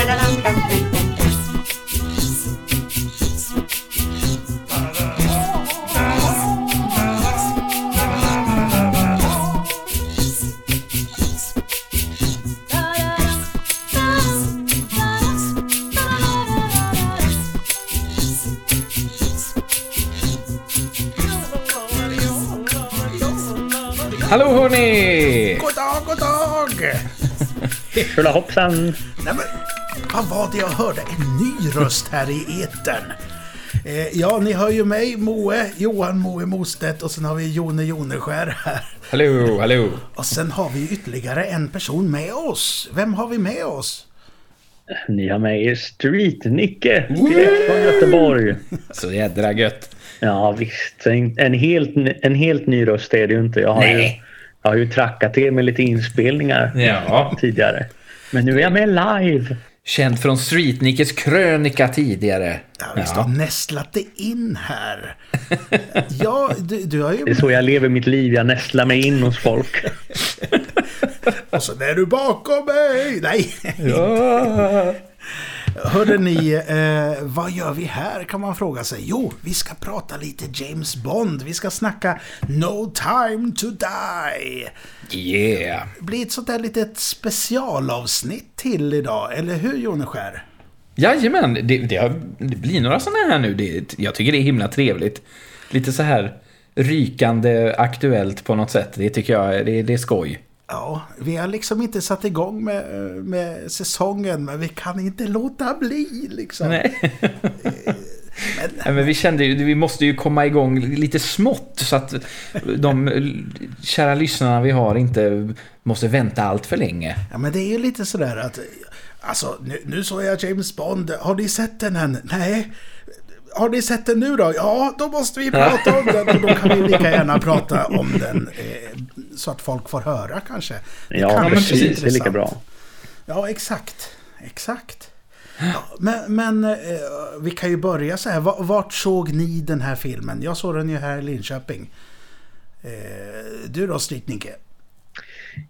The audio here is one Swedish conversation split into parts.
Hallå Tjola hoppsan! Nej men, vad var det jag hörde? En ny röst här i etern. Eh, ja, ni hör ju mig, Moe, Johan Moe Mostedt och sen har vi Jone Joneskär här. Hallå, hallå! Och sen har vi ytterligare en person med oss. Vem har vi med oss? Ni har med er Street-Nicke från Göteborg. Så jädra gött. Ja visst, en, en, helt, ny- en helt ny röst är det ju inte. Jag har, ju, Nej. jag har ju trackat er med lite inspelningar Ja. tidigare. Men nu är jag med live. Känd från Streetnickes krönika tidigare. Ja, visst har nästlat det in här. Ja, du, du har Det är ju... så jag lever mitt liv. Jag nästlar mig in hos folk. Och så är du bakom mig! Nej! Ja. Hörde ni, eh, vad gör vi här kan man fråga sig. Jo, vi ska prata lite James Bond. Vi ska snacka No time to die. Yeah. Det blir ett sånt där litet specialavsnitt till idag, eller hur Joneskär? Jajamän, det, det, det blir några sådana här nu. Det, jag tycker det är himla trevligt. Lite så här rykande aktuellt på något sätt. Det tycker jag det, det är skoj. Ja, vi har liksom inte satt igång med, med säsongen, men vi kan inte låta bli liksom. Nej. Nej, men vi kände ju, vi måste ju komma igång lite smått så att de kära lyssnarna vi har inte måste vänta allt för länge. Ja, men det är ju lite sådär att... Alltså, nu, nu såg jag James Bond. Har ni sett den än? Nej. Har ni sett den nu då? Ja, då måste vi prata om den. Och då kan vi lika gärna prata om den. Eh, så att folk får höra kanske. Det Ja, kanske precis. är. Det är lika bra. Ja, exakt. Exakt. Ja, men men eh, vi kan ju börja så här. Va- Vart såg ni den här filmen? Jag såg den ju här i Linköping. Eh, du då, Strytnicke?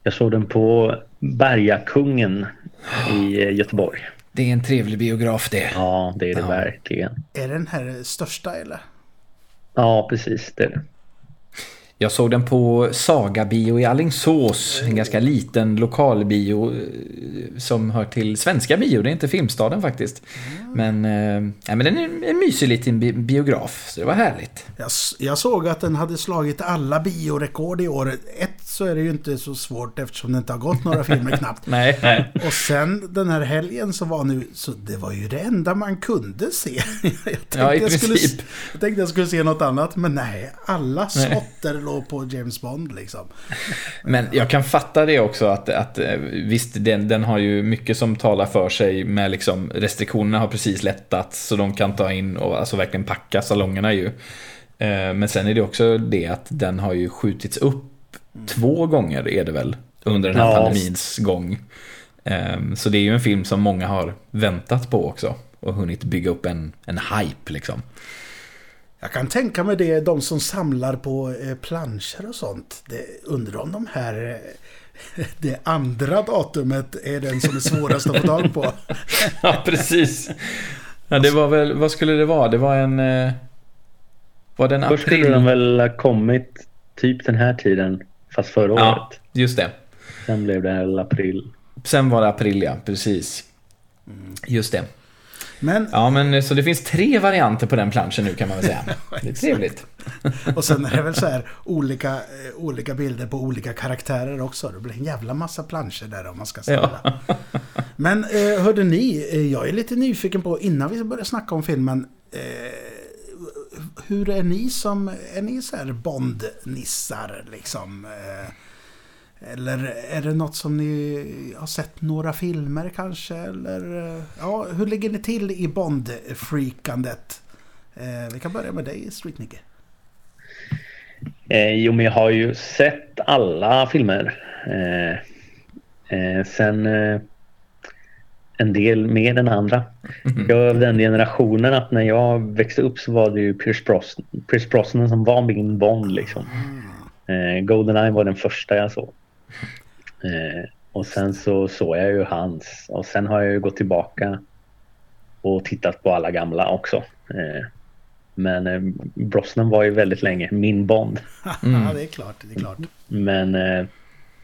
Jag såg den på Bergakungen i Göteborg. Det är en trevlig biograf det. Ja, det är det Ja. verkligen. Är den här största eller? Ja, precis. Det är det. Jag såg den på Saga bio i Alingsås. En ganska liten lokalbio eh, som hör till Svenska bio. Det är inte Filmstaden faktiskt. Men, eh, ja, men den är en, mysig liten bi- biograf. Så det var härligt. Jag, jag såg att den hade slagit alla biorekord i år. Ett så är det ju inte så svårt eftersom det inte har gått några filmer knappt. Nej, nej. Och sen den här helgen som var nu, så det var ju det enda man kunde se. Jag tänkte, Ja, i jag, skulle, princip. jag tänkte jag skulle se något annat, men nej. Alla slotter låg på James Bond liksom. Men jag kan fatta det också att, att eh, visst, den, den har ju mycket som talar för sig med liksom restriktionerna har precis lättats så de kan ta in och alltså verkligen packa salongerna ju. Eh, Men sen är det också det att den har ju skjutits upp två gånger är det väl under den här Ja. pandemins gång. Eh, Så det är ju en film som många har väntat på också och hunnit bygga upp en, en hype liksom. Jag kan tänka mig det, de som samlar på eh, planscher och sånt. Det, undrar om de här... Eh, det andra datumet är den som är svårast att få tag på. Ja, precis. Ja, det var väl, vad skulle det vara? Det var en... eh, Var det en Först skulle april? den väl ha kommit typ den här tiden, fast förra Ja, året. just det. Sen blev det väl april. Sen var det april, ja. Precis. Just det. Men, Ja, men så det finns tre varianter på den planschen nu kan man väl säga. Det är trevligt. och sen är det väl så här olika, eh, olika bilder på olika karaktärer också. Det blir en jävla massa planscher där om man ska samla. Ja. Men eh, hörde ni, eh, jag är lite nyfiken på innan vi börjar snacka om filmen. Eh, hur är ni som, är ni så här Bond-nissar liksom? Eh, eller är det något som ni har sett några filmer kanske? Eller eh, ja, hur ligger ni till i Bond-freakandet? Eh, vi kan börja med dig, Streetnicke. Eh, jo, men jag har ju sett alla filmer. Eh, eh, sen eh, en del mer än andra. Jag är av den generationen att när jag växte upp så var det ju Pierce Brosnan, Pierce Brosnan som var min Bond liksom. Eh, Goldeneye var den första jag såg. Eh, och sen så såg jag ju hans och sen har jag ju gått tillbaka och tittat på alla gamla också. Eh, men eh, Brosnan var ju väldigt länge min Bond. Mm. ja, det är klart. Det är klart. Men, eh,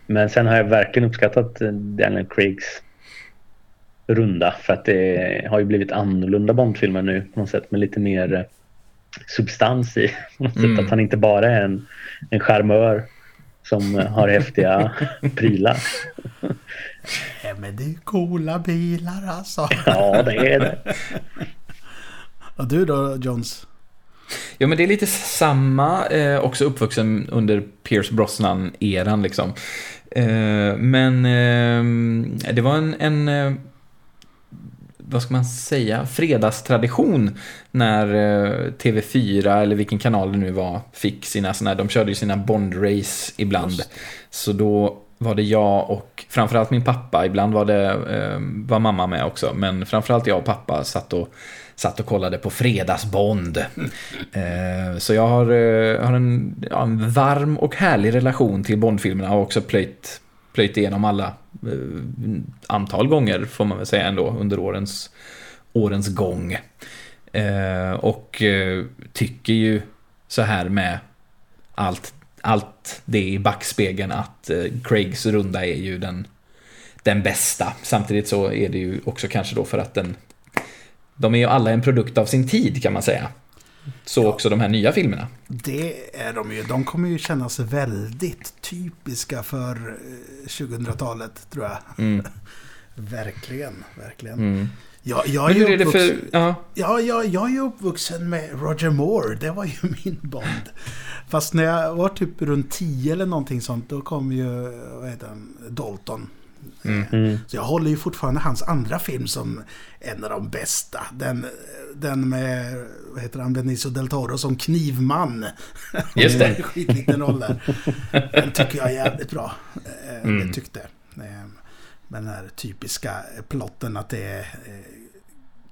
men sen har jag verkligen uppskattat Daniel Craigs runda för att det har ju blivit annorlunda Bondfilmer nu på något sätt med lite mer substans i. På något mm. sätt att han inte bara är en, en charmör som har häftiga prylar. Ja, men det är coola bilar alltså. Ja, det är det. Och du då, Jones? Ja, men det är lite samma, eh, också uppvuxen under Pierce Brosnan-eran liksom. Eh, men eh, det var en, en eh, vad ska man säga, fredagstradition när eh, TV4 eller vilken kanal det nu var fick sina sådana de körde ju sina Bond-race ibland. Just. Så då var det jag och framförallt min pappa, ibland var det eh, var mamma med också, men framförallt jag och pappa satt och, satt och kollade på Fredagsbond. Eh, så jag har, har en, ja, en, varm och härlig relation till Bondfilmerna och också plöjt plöjt igenom alla eh, antal gånger får man väl säga ändå under årens, årens gång. Eh, och eh, tycker ju så här med allt, allt det i backspegeln att eh, Craigs runda är ju den, den bästa. Samtidigt så är det ju också kanske då för att den de är ju alla en produkt av sin tid kan man säga. Så ja. också de här nya filmerna. Det är de ju. De kommer ju kännas väldigt typiska för 2000-talet, eh, tror jag. Mm. verkligen, verkligen. Mm. Jag, jag är, är uppvuxen, för, ja. Ja, jag, jag är uppvuxen med Roger Moore. Det var ju min Bond. Fast när jag var typ runt 10 eller någonting sånt, då kom ju vad heter han, Dalton. Mm. mm. Så jag håller ju fortfarande hans andra film som en av de bästa. Den, den med, vad heter han, Benicio del Toro som knivman. Just det. Skitliten roll där. Den tycker jag är jävligt bra. Eh, mm. Det tyckte. Eh, den här typiska plotten att det är eh,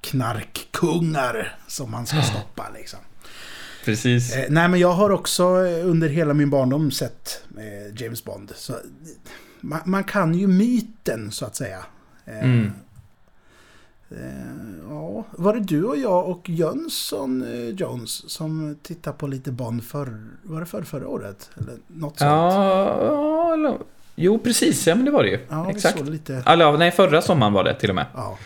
knarkkungar som man ska stoppa liksom. Precis. nej men jag har också under hela min barndom sett James Bond. Så man, man, kan ju myten så att säga. Mm. Eh, ja, var det du och jag och Jönsson eh, Jones som tittade på lite Bond för, var det för förra året? Eller något sånt? Ja, eller, jo precis, ja men det var det ju. Ja, Exakt. Vi lite... Eller, nej, förra sommaren var det till och med. Ja.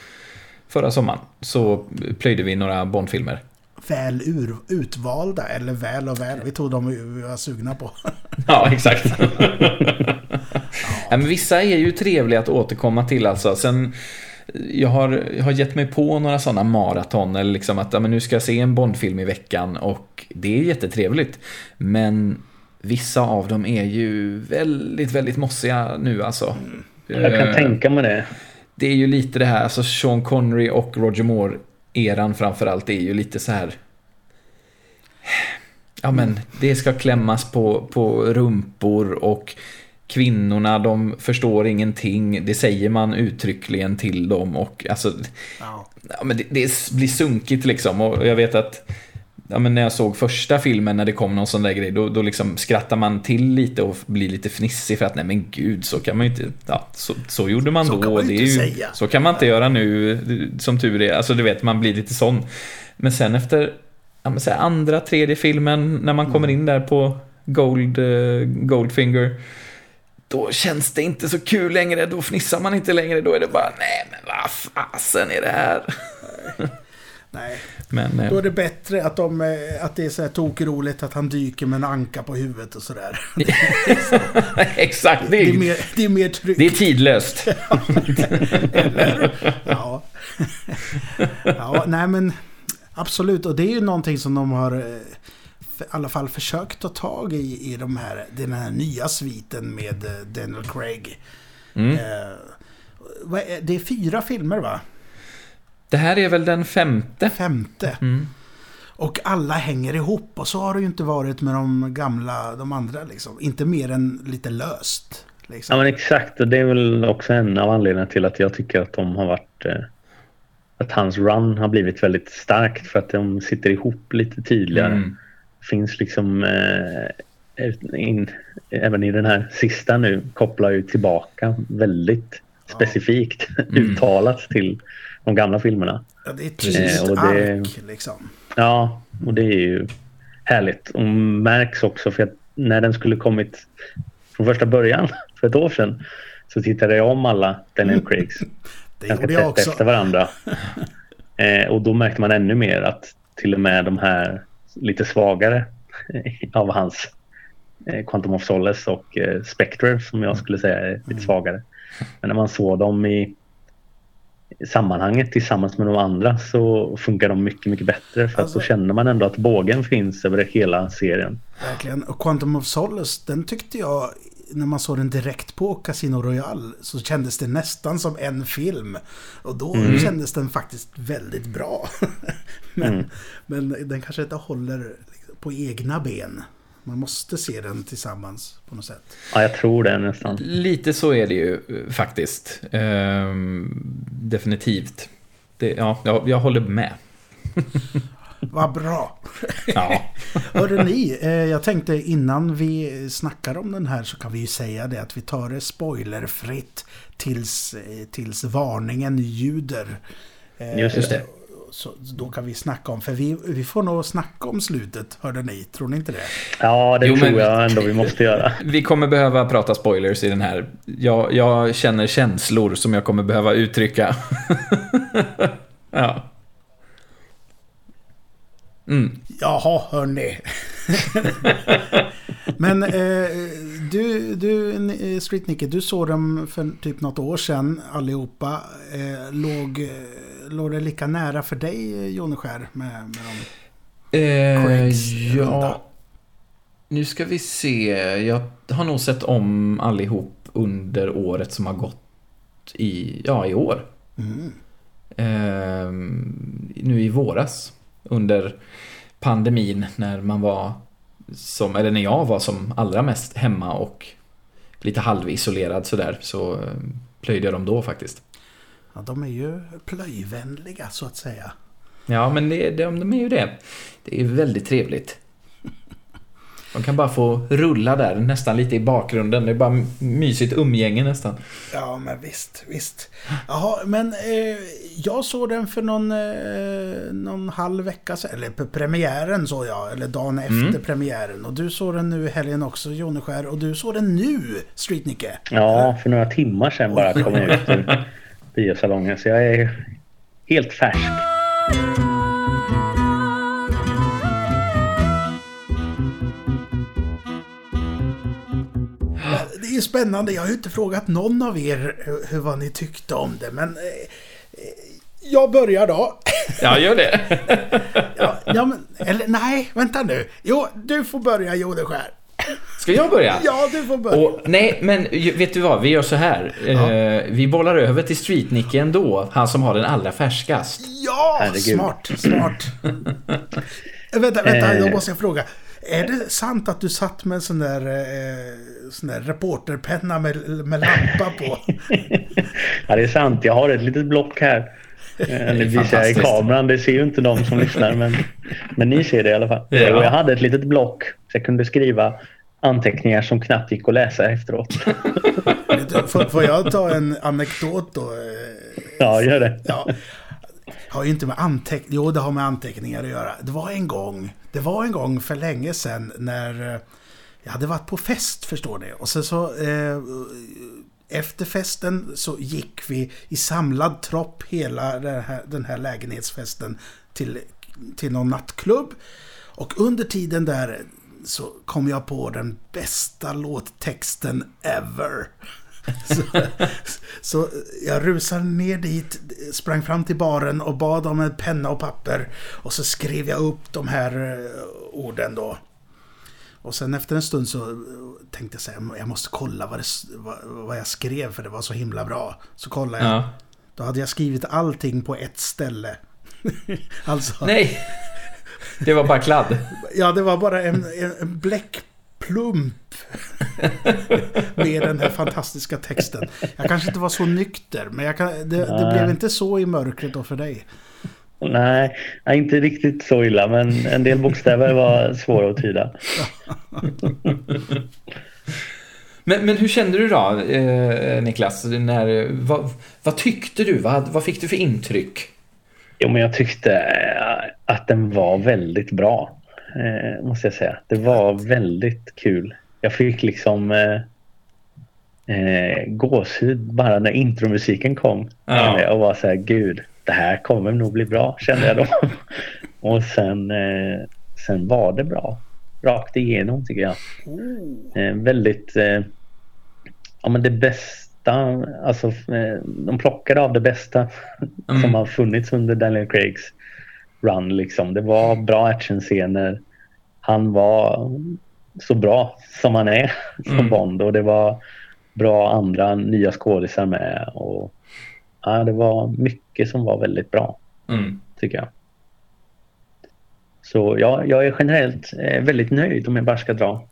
Förra sommaren så plöjde vi några Bondfilmer. Väl ur, utvalda, eller väl och väl. Vi tog dem vi var sugna på. ja, exakt. ja. men vissa är ju trevliga att återkomma till alltså. Sen jag har, jag har gett mig på några sådana maraton, eller liksom att ja, men nu ska jag se en Bondfilm i veckan och det är jättetrevligt. Men vissa av dem är ju väldigt, väldigt mossiga nu alltså. Jag kan uh, tänka mig det. Det är ju lite det här, alltså Sean Connery och Roger Moore-eran framförallt är ju lite så här Ja men det ska klämmas på, på rumpor och kvinnorna, de förstår ingenting. Det säger man uttryckligen till dem och alltså... Ja. ja men det, det, blir sunkigt liksom och jag vet att ja, men när jag såg första filmen när det kom någon sån där grej, då, då liksom skrattar man till lite och blir lite fnissig för att nej men gud, så kan man ju inte, ja, så, så gjorde man så då. Man det är ju, säga. Så kan man inte göra nu, som tur är. Alltså du vet, man blir lite sån. Men sen efter ja, men så här, andra, tredje filmen, när man kommer mm. in där på Gold, uh, Goldfinger, då känns det inte så kul längre, då fnissar man inte längre, då är det bara nej men vad fasen är det här? Nej, men, eh, då är det bättre att, de, eh, att det är så här tokroligt att han dyker med en anka på huvudet och sådär. Exakt, det är, det är, mer, det är mer tryggt. Det är tidlöst. Eller, ja. ja, nej men absolut, och det är ju någonting som de har eh, i alla fall försökt ta tag i, i de här, den här nya sviten med eh, Daniel Craig. Mm. Eh, det är fyra filmer va? Det här är väl den femte. Femte. Mm. Och alla hänger ihop och så har det ju inte varit med de gamla, de andra liksom. Inte mer än lite löst. Liksom. Ja men exakt och det är väl också en av anledningarna till att jag tycker att de har varit eh, att hans run har blivit väldigt starkt för att de sitter ihop lite tydligare. Mm finns liksom eh, in, även i den här sista nu kopplar ju tillbaka väldigt specifikt uttalat till de gamla filmerna. Ja, det är ett tydligt Eh, och det- ark liksom. Ja, och det är ju härligt. Och märks också för att när den skulle kommit från första början för ett år sedan så tittade jag om alla Daniel Craigs Det ganska gjorde jag tätt också. efter varandra. Eh, och då märkte man ännu mer att till och med de här lite svagare av hans eh, Quantum of Solace och eh, Spectre som jag skulle säga är lite svagare. Men när man såg dem i sammanhanget tillsammans med de andra så funkar de mycket, mycket bättre. För att Alltså- då känner man ändå att bågen finns över hela serien. Verkligen. Och Quantum of Solace, den tyckte jag, när man såg den direkt på Casino Royale, så kändes det nästan som en film. Och då Mm. kändes den faktiskt väldigt bra. men, Mm. men den kanske inte håller på egna ben. Man måste se den tillsammans på något sätt. Ja, jag tror det nästan. Lite så är det ju eh, faktiskt. Ehm, definitivt. Det, ja, jag, jag håller med. Vad bra! Ja. Hörde ni, eh, jag tänkte innan vi snackar om den här så kan vi ju säga det att vi tar det spoilerfritt tills, eh, tills varningen ljuder. Eh, Just det. Så då kan vi snacka om, för vi, vi får nog snacka om slutet, hörde ni? Tror ni inte det? Ja, det Jo, tror men- jag ändå vi måste göra. Vi kommer behöva prata spoilers i den här. Jag, jag känner känslor som jag kommer behöva uttrycka. ja. Mm. Jaha, hörni. Men eh, du, du eh, Street Nicky, du såg dem för typ något år sedan allihopa. Eh, låg, eh, låg det lika nära för dig, eh, Joneskär, med, med dem? Eh, ja. Nu ska vi se. Jag har nog sett om allihop under året som har gått i, ja, i år. Mm. Ehm, nu i våras. Under pandemin när man var som, eller när jag var som allra mest hemma och lite halvisolerad sådär så eh, plöjde jag dem då faktiskt. Ja, de är ju plöjvänliga så att säga. Ja, men det, de, de är ju det. Det är väldigt trevligt. De kan bara få rulla där, nästan lite i bakgrunden. Det är bara mysigt umgänge nästan. Ja, men visst, visst. Jaha, men eh, jag såg den för någon, eh, någon halv vecka sedan. Eller på premiären såg jag, eller dagen efter premiären. Och du såg den nu i helgen också, Joneskär. Och du såg den nu, Street Nicke. Ja, för några timmar sedan bara kom jag ut ur biosalongen. Så jag är helt färsk. Är spännande. Jag har ju inte frågat någon av er hur, hur vad ni tyckte om det. Men eh, eh, jag börjar då. Ja, gör det. Ja, ja, men, eller nej, vänta nu. Jo, du får börja Joneskär. Ska jag börja? Ja, du får börja. Och, nej, men vet du vad? Vi gör så här. Eh, vi bollar över till Street-Nicke ändå. Han som har den allra färskast. Ja, Herregud. smart, smart. vänta, vänta, Eh. då måste jag fråga. Är det sant att du satt med en sån där, eh, sån där reporterpenna med, med lampa på? Ja, det är sant. Jag har ett litet block här. Det visar jag i kameran. Det ser ju inte de som lyssnar. Men, men ni ser det i alla fall. Ja. Jag hade ett litet block. Så jag kunde skriva anteckningar som knappt gick att läsa efteråt. Får, får jag ta en anekdot då? Ja, gör det. Ja. Har ju inte med anteckningar... Jo, det har med anteckningar att göra. Det var en gång, det var en gång för länge sedan när eh, jag hade varit på fest, förstår ni. Och sen så... Eh, efter festen så gick vi i samlad tropp hela den här, den här lägenhetsfesten till, till någon nattklubb. Och under tiden där så kom jag på den bästa låttexten ever. Så, så jag rusade ner dit, sprang fram till baren och bad om en penna och papper. Och så skrev jag upp de här eh, orden då. Och sen efter en stund så tänkte jag säga, jag måste kolla vad, det, vad, vad jag skrev för det var så himla bra. Så kollade jag. Ja. Då hade jag skrivit allting på ett ställe. alltså, Nej. Det var bara kladd. ja det var bara en, en, en bläckplump. med den här fantastiska texten. Jag kanske inte var så nykter, men jag kan, det, det blev inte så i mörkret då för dig. Nej, inte riktigt så illa men en del bokstäver var svåra att tyda. Men, men hur kände du då, eh, Niklas? När, vad, vad tyckte du? Vad, vad fick du för intryck? Jo, men jag tyckte att den var väldigt bra. Eh, måste jag säga. Det var väldigt kul. Jag fick liksom eh, eh, gåshud bara när intromusiken kom. Ja. Och var så här, gud, det här kommer nog bli bra, kände jag då. och sen, eh, sen var det bra. Rakt igenom tycker jag. Eh, väldigt... Eh, ja men det bästa, alltså eh, de plockade av det bästa Mm. som har funnits under Daniel Craigs run liksom. Det var bra actionscener. Han var så bra som han är som Mm. Bond och det var bra andra nya skådisar med och ja, det var mycket som var väldigt bra Mm. tycker jag. Så ja, jag är generellt eh, väldigt nöjd om jag bara ska dra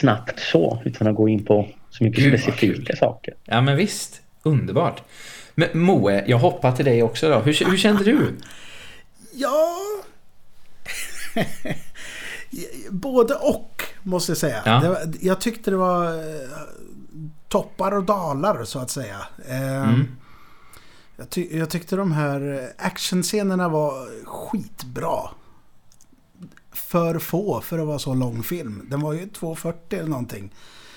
snabbt så utan att gå in på så mycket Gud, specifika saker. Ja men visst, underbart. Men Moe, jag hoppar till dig också då. Hur, hur kände du? Ja... Både och, måste jag säga. Ja. Var, jag tyckte det var eh, toppar och dalar, så att säga. Eh, Mm. jag, ty jag tyckte de här actionscenerna var skitbra. För få för att vara så lång film. Den var ju 2.40 eller någonting.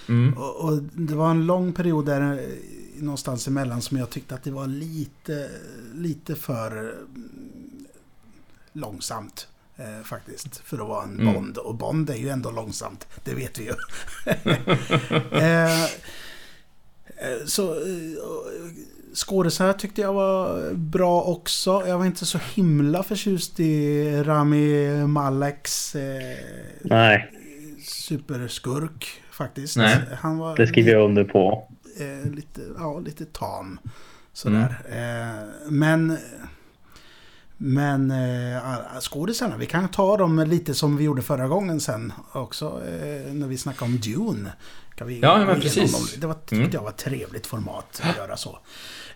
Mm. Och, och det var en lång period där eh, någonstans emellan som jag tyckte att det var lite, lite för mm, långsamt. Eh, faktiskt, för att vara en Mm. Bond. Och Bond är ju ändå långsamt, det vet vi ju. eh, eh, så eh, skådisarna tyckte jag var bra också. Jag var inte så himla förtjust i Rami Maleks eh, Nej, superskurk faktiskt. Nej. Han var det skriver jag under på. eh, lite, ja, lite tam. Sådär. Eh, men men eh, skådisarna, vi kan ta dem lite som vi gjorde förra gången sen också. Eh, när vi snackade om Dune. Kan vi Ja, men precis. dem? Det var, tyckte Mm. jag var ett trevligt format att göra så.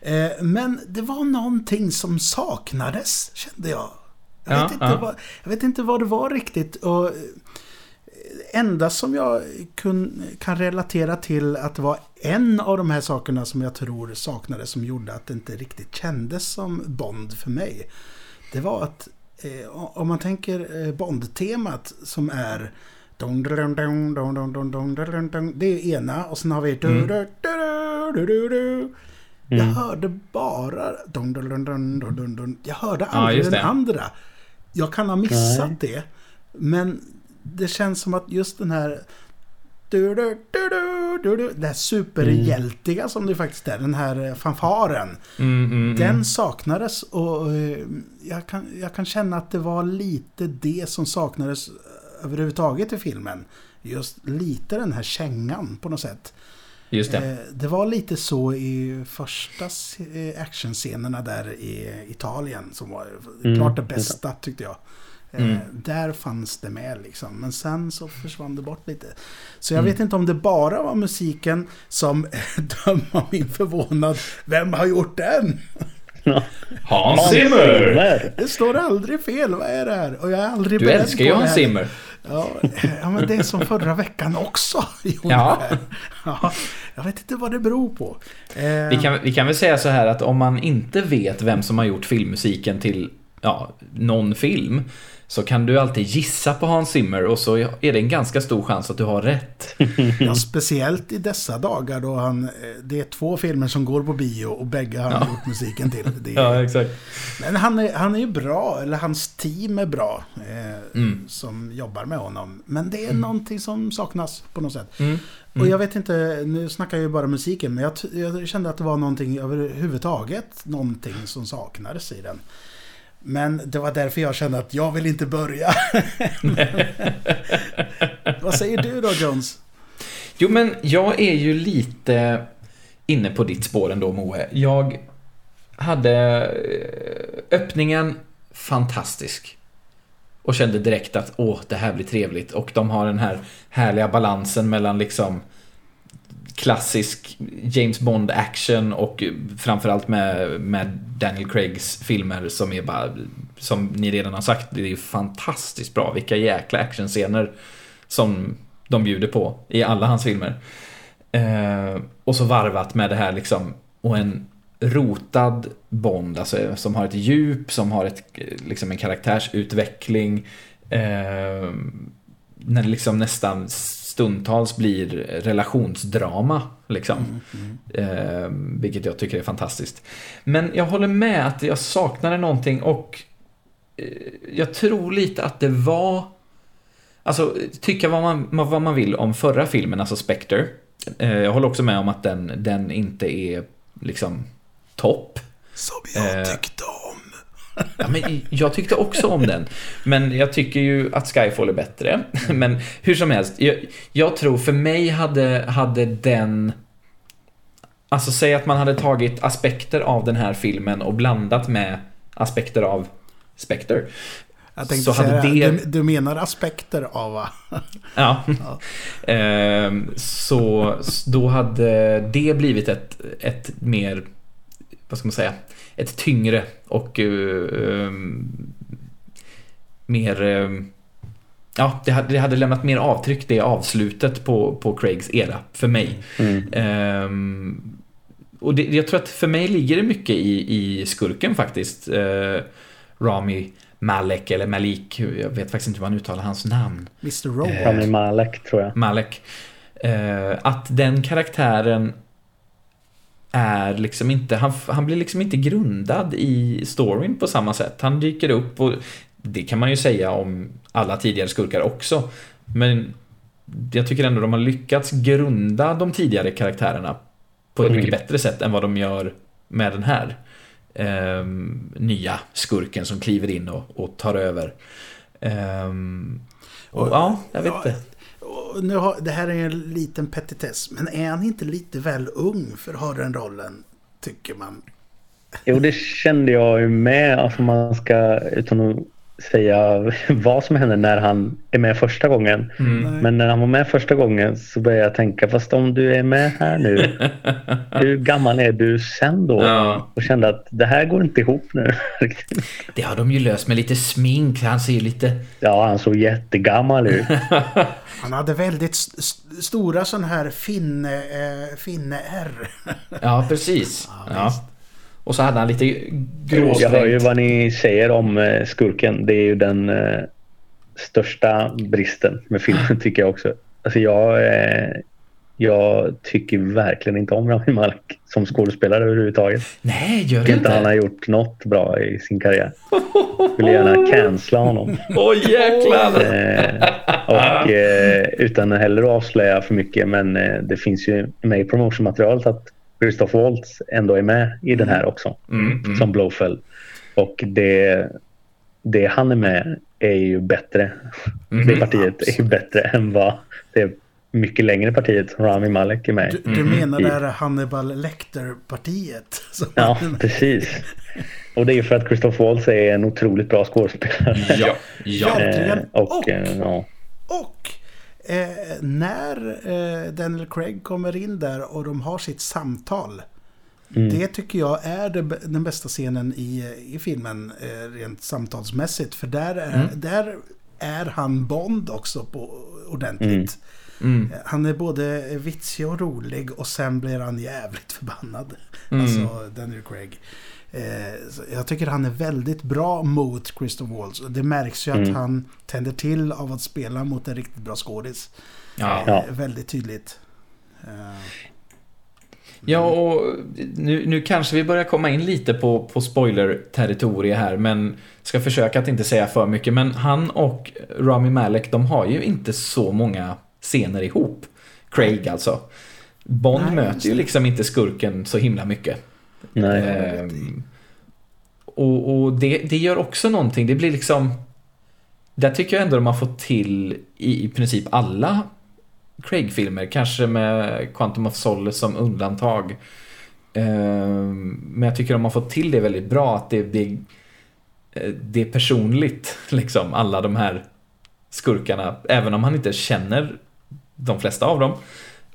Eh, men det var någonting som saknades, kände jag. Jag, Ja, vet, inte ja. vad, jag vet inte vad det var riktigt. Och, eh, enda som jag kun, kan relatera till att det var en av de här sakerna som jag tror saknades som gjorde att det inte riktigt kändes som Bond för mig. Det var att eh, om man tänker Bond-temat som är det är ena och sen har vi... Mm. Jag hörde bara... Jag hörde aldrig ah, den andra. Jag kan ha missat Nej. det. Men det känns som att just den här du, du, du, du, det här superhjältiga som det faktiskt är, den här eh, fanfaren. Mm, mm, mm. Den saknades och eh, jag kan, jag kan känna att det var lite det som saknades överhuvudtaget i filmen. Just lite den här kängan på något sätt. Just det. Eh, det var lite så i första eh, actionscenerna där i Italien som var Mm, klart det bästa tyckte jag. Eh, Mm. Där fanns det med liksom. Men sen så försvann det bort lite. Så jag Mm. vet inte om det bara var musiken som döma min förvånad. Vem har gjort den? Hans Zimmer! Det står aldrig fel. Vad är det här? Och jag är aldrig Du älskar ju Hans. Zimmer. Ja, ja, men det är som förra veckan också. Ja. ja. Jag vet inte vad det beror på. Eh, Vi kan, vi kan väl säga så här att om man inte vet vem som har gjort filmmusiken till ja, någon film så kan du alltid gissa på Hans Zimmer och så är det en ganska stor chans att du har rätt. Ja, speciellt i dessa dagar då han... eh, Det är två filmer som går på bio och bägge har han Ja. gjort musiken till. Det är, exakt. Men han är, han är ju bra, eller hans team är bra. Eh, Mm. Som jobbar med honom. Men det är någonting som saknas på något sätt. Mm. Och jag vet inte, nu snackar jag ju bara musiken. Men jag, jag kände att det var någonting överhuvudtaget. Någonting som saknades i den. Men det var därför jag kände att jag vill inte börja. Vad säger du då Jones? Jo, men jag är ju lite inne på ditt spår ändå, Moe. Jag hade eh, öppningen fantastisk. Och kände direkt att åh, det här blir trevligt. Och de har den här härliga balansen mellan liksom klassisk James Bond action och framförallt med, med Daniel Craigs filmer som är bara som ni redan har sagt, det är ju fantastiskt bra. Vilka jäkla actionscener som de bjuder på i alla hans filmer. Eh, och så varvat med det här liksom, och en rotad Bond, alltså som har ett djup, som har ett, liksom en karaktärsutveckling. Eh, när det liksom nästan stundtals blir relationsdrama. Liksom. Mm, mm. Eh, vilket jag tycker är fantastiskt. Men jag håller med att jag saknade någonting och eh, jag tror lite att det var Alltså, tycka vad man, vad man vill om förra filmen, alltså Spectre. Eh, jag håller också med om att den, den inte är liksom topp. Som jag eh, tyckte om. Ja, men jag tyckte också om den. Men jag tycker ju att Skyfall är bättre. Men hur som helst, jag, jag tror för mig hade, hade den... Alltså säg att man hade tagit aspekter av den här filmen och blandat med aspekter av Spectre. Jag tänkte så säga, det... du, du menar aspekter av va? ja. ja. Ehm, så då hade det blivit ett, ett mer, vad ska man säga, ett tyngre och uh, mer uh, Ja, det hade, det hade lämnat mer avtryck det avslutet på, på Craigs era för mig. Mm. Um, och det, jag tror att för mig ligger det mycket i, i skurken faktiskt. Uh, Rami Malek eller Malik, jag vet faktiskt inte hur man uttalar hans namn. Mr. Robot. Uh, Rami Malek tror jag. Malek. Uh, att den karaktären är liksom inte, han, han blir liksom inte grundad i storyn på samma sätt. Han dyker upp och det kan man ju säga om alla tidigare skurkar också. Men jag tycker ändå de har lyckats grunda de tidigare karaktärerna på ett mycket bättre sätt än vad de gör med den här eh, nya skurken som kliver in och, och tar över. Eh, och, och, ja, jag vet inte nu har, det här är en liten petitess, men är han inte lite väl ung för att ha den rollen, tycker man? Jo, det kände jag ju med. Alltså man ska, utan att säga vad som hände när han är med första gången. Mm. Men när han var med första gången så började jag tänka, fast om du är med här nu, hur gammal är du sen då? Ja. Och kände att det här går inte ihop nu. det har de ju löst med lite smink, han ser ju lite... Ja, han såg jättegammal ut. han hade väldigt st stora sådana här finne, äh, finne R. ja, precis. Ja, ja. Och så hade han lite gråsprängt. Jag hör ju vad ni säger om eh, skurken. Det är ju den eh, största bristen med filmen tycker jag också. Alltså jag, eh, jag tycker verkligen inte om Rami Malek som skådespelare överhuvudtaget. Nej, gör du inte? han har gjort något bra i sin karriär. Skulle gärna cancella honom. Åh oh, jäklar! Eh, och eh, utan heller att avslöja för mycket men eh, det finns ju med i promotionmaterialet att Christoph Waltz ändå är med i den här också. Mm, mm. Som Blowfell. Och det, det han är med är ju bättre. Mm, det partiet är ju bättre än vad det mycket längre partiet som Rami Malek är med Du, du menar det här Hannibal Lecter-partiet? Ja, precis. Och det är för att Christoph Waltz är en otroligt bra skådespelare. Ja, ja. Eh, och, och, eh, ja. och Eh, när eh, Daniel Craig kommer in där och de har sitt samtal. Mm. Det tycker jag är det, den bästa scenen i, i filmen eh, rent samtalsmässigt. För där är, mm. där är han Bond också på ordentligt. Mm. mm. Han är både vitsig och rolig och sen blir han jävligt förbannad. Mm. Alltså Daniel Craig. Eh, jag tycker han är väldigt bra mot Christopher Waltz. Det märks ju mm. att han tänder till av att spela mot en riktigt bra skådis. Ja. Eh, väldigt tydligt. Eh, ja, och nu, nu kanske vi börjar komma in lite på, på spoiler-territoriet här, men ska försöka att inte säga för mycket. Men han och Rami Malek, de har ju inte så många scener ihop. Craig alltså. Bond Nej, möter ju liksom inte skurken så himla mycket. Nej. Eh, och, och det, det gör också någonting. Det blir liksom... Där tycker jag ändå de har fått till i, i princip alla Craig-filmer. Kanske med Quantum of Solace som undantag. Eh, men jag tycker de har fått till det väldigt bra. Att det, det, eh, det är personligt, liksom. Alla de här skurkarna. Även om han inte känner de flesta av dem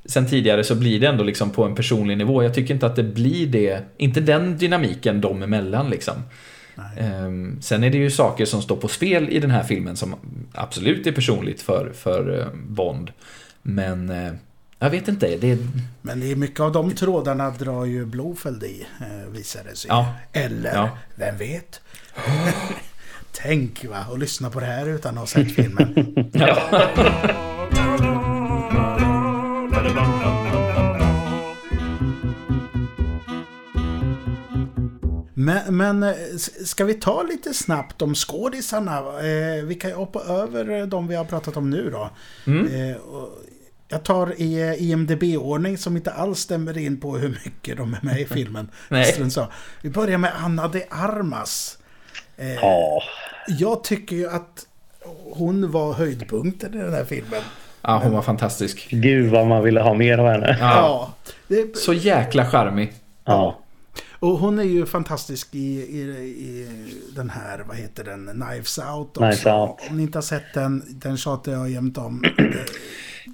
sen tidigare så blir det ändå liksom på en personlig nivå. Jag tycker inte att det blir det, inte den dynamiken dem emellan liksom. Um, sen är det ju saker som står på spel i den här filmen som absolut är personligt för, för uh, Bond. Men uh, jag vet inte. Det är... Men det är mycket av de trådarna drar ju Blofeld i, uh, visar det sig. Ja. Eller, Ja. vem vet? Tänk va, och lyssna på det här utan att ha sett filmen. Men, men eh, ska vi ta lite snabbt om skådisarna? Eh, vi kan ju hoppa över eh, de vi har pratat om nu då. Mm. Eh, och jag tar i eh, IMDB-ordning som inte alls stämmer in på hur mycket de är med i filmen. Vi börjar med Anna de Armas. Eh, Ja, Jag tycker ju att hon var höjdpunkten i den här filmen. Ja, hon var fantastisk. gud vad man ville ha mer av henne. Ja. Ja. Det, Så jäkla charmig. Ja. Och hon är ju fantastisk i, i, i den här, vad heter den, Knives Out också. Knives Out. Om ni inte har sett den, den tjatar jag jämt om.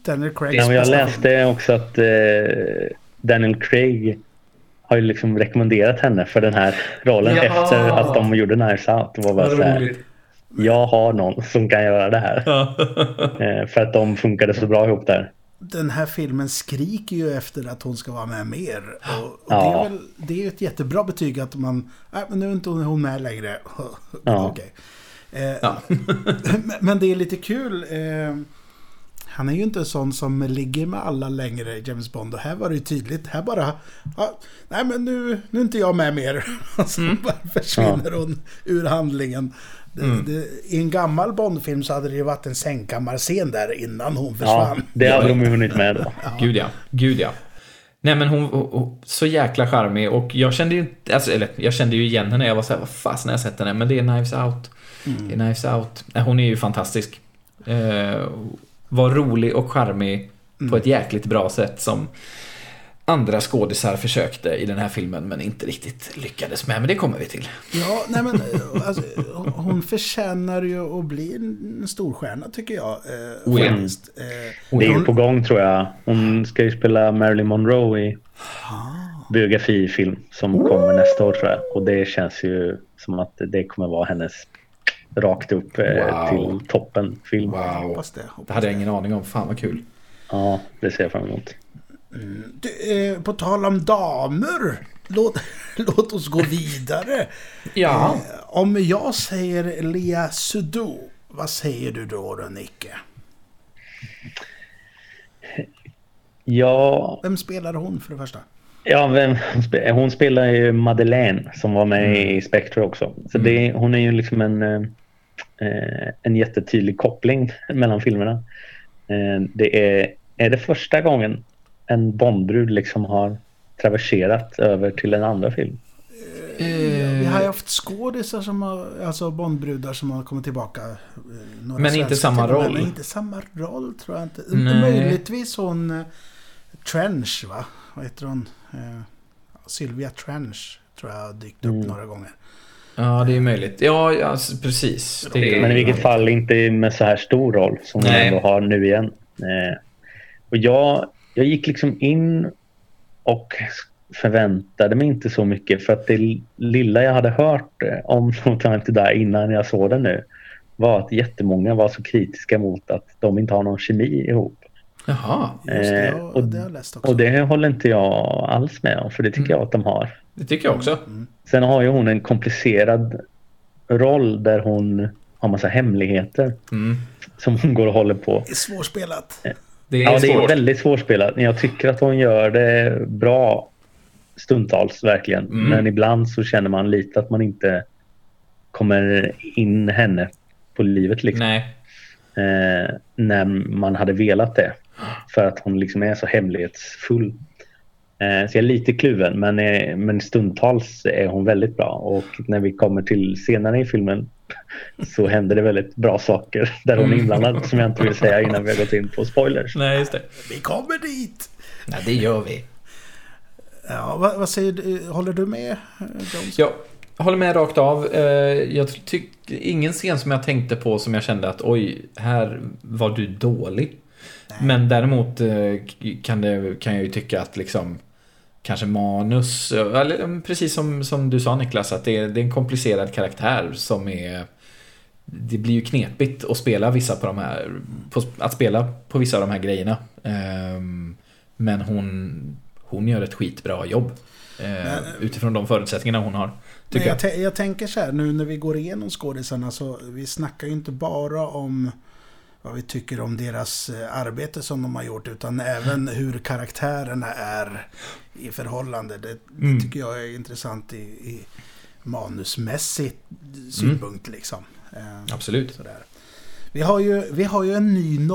Är Craigs Ja, jag läste också att eh, Daniel Craig har ju liksom rekommenderat henne för den här rollen Ja. efter att de gjorde Knives Out. Det var bara så här, jag har någon som kan göra det här. Eh, för att de funkade så bra ihop där. Den här filmen skriker ju efter att hon ska vara med mer. Och, och det, Ja. är väl, det är ju ett jättebra betyg att man... Nej, men nu är inte hon med längre. Ja. Okej. Eh, Ja. men- Men det är lite kul. Eh, han är ju inte en sån som ligger med alla längre, James Bond. Och här var det ju tydligt. Här bara... Ja, nej men nu, nu är inte jag med mer. Och så Mm. bara försvinner hon ur handlingen. Det, det, I en gammal Bond-film så hade det ju varit en sängkammarscen där innan hon Ja, försvann. det hade de ju hunnit med då. Gud ja, gud ja. Nej men hon, hon, hon så jäkla charmig och jag kände ju inte, alltså, eller jag kände ju igen henne. Jag var såhär, vad fasen har jag sett henne? Men det är Knives Out. Det är Knives Out. Nej, hon är ju fantastisk. Eh, var rolig och charmig på ett jäkligt bra sätt som andra skådisar försökte i den här filmen men inte riktigt lyckades med. Men det kommer vi till. Ja, nej men eh, alltså, hon förtjänar ju att bli en storstjärna tycker jag. Eh, Oh, faktiskt. Eh, Det är ju på gång tror jag. Hon ska ju spela Marilyn Monroe i biografifilm som kommer nästa år tror jag. Och det känns ju som att det kommer vara hennes rakt upp eh, Wow. till toppen film. Wow. hoppas det. Det Hoppas hade jag ingen aning om. Fan vad kul. Ja, det ser jag fram emot. Du, eh, på tal om damer. Låt, låt oss gå vidare. Ja. Eh, om jag säger Lea Seydoux, vad säger du då, då Nicke? Ja, Vem spelar hon för det första? ja vem, hon spelar ju Madeleine som var med i Spectre också. Så det, hon är ju liksom en, eh, en jättetydlig koppling mellan filmerna. Eh, Det är, är det första gången en Bondbrud liksom har traverserat över till en andra film. Vi har ju haft skådisar som har, alltså Bondbrudar som har kommit tillbaka. eh, några Men inte samma roll. Men inte samma roll tror jag inte. Nej. Möjligtvis hon eh, Trench va? Vad heter hon? Eh, Sylvia Trench tror jag har dykt upp Mm. några gånger. Ja, det är möjligt. Ja, ja precis. Det är, Men i vilket fall inte med så här stor roll som hon ändå har nu igen. Eh, och jag, jag gick liksom in och förväntade mig inte så mycket för att det lilla jag hade hört eh, om No Time To Die innan jag såg den nu var att jättemånga var så kritiska mot att de inte har någon kemi ihop. Jaha, Just det, Eh, ja, och- det har jag läst också. Och det håller inte jag alls med om för det tycker jag att de har. det tycker jag också. Sen har ju hon en komplicerad roll där hon har massa hemligheter Mm. som hon går och håller på. Det är svårspelat. Det är Ja, det är svårt. väldigt svårspelat. Men jag tycker att hon gör det bra stundtals verkligen. Mm. Men ibland så känner man lite att man inte kommer in henne på livet liksom. Nej. Eh, när man hade velat det. För att hon liksom är så hemlighetsfull. Eh, så jag är lite kluven men, eh, men stundtals är hon väldigt bra. Och när vi kommer till senare i filmen så händer det väldigt bra saker där hon är Mm. inblandad som jag inte vill säga innan vi har gått in på spoilers. Nej, just det. Vi kommer dit! Nej, det gör vi. Ja, vad, vad säger du? Håller du med Jones? Jag håller med rakt av. Eh, Jag tycker ingen scen som jag tänkte på som jag kände att oj, här var du dålig. Men däremot kan, det, kan jag ju tycka att liksom kanske manus. Eller, precis som, som du sa Niklas, att det är, det är en komplicerad karaktär som är... Det blir ju knepigt att spela vissa på de här... På, att spela på vissa av de här grejerna. Um, men hon, hon gör ett skitbra jobb. Uh, men, utifrån de förutsättningarna hon har. Jag, jag. jag, tänker så här, nu när vi går igenom skådisarna så vi snackar ju inte bara om vad vi tycker om deras eh, arbete som de har gjort utan även hur karaktärerna är i förhållande. Det, mm. det tycker jag är intressant i, i manusmässig synpunkt mm. liksom. Eh, Absolut. Sådär. Vi har, ju, vi har ju en ny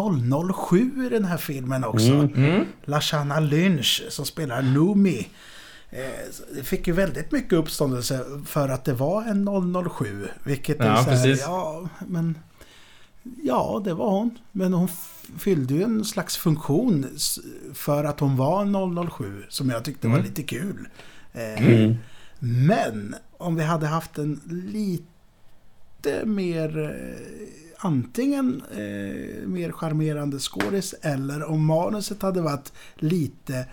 007 i den här filmen också. Mm. Mm. Lashana Lynch som spelar Numi. Eh, det fick ju väldigt mycket uppståndelse för att det var en 007. Vilket ja, är så här, ja, men... Ja, det var hon. Men hon fyllde ju en slags funktion för att hon var 007 som jag tyckte mm. var lite kul. Eh, mm. Men om vi hade haft en lite mer eh, antingen eh, mer charmerande skådis eller om manuset hade varit lite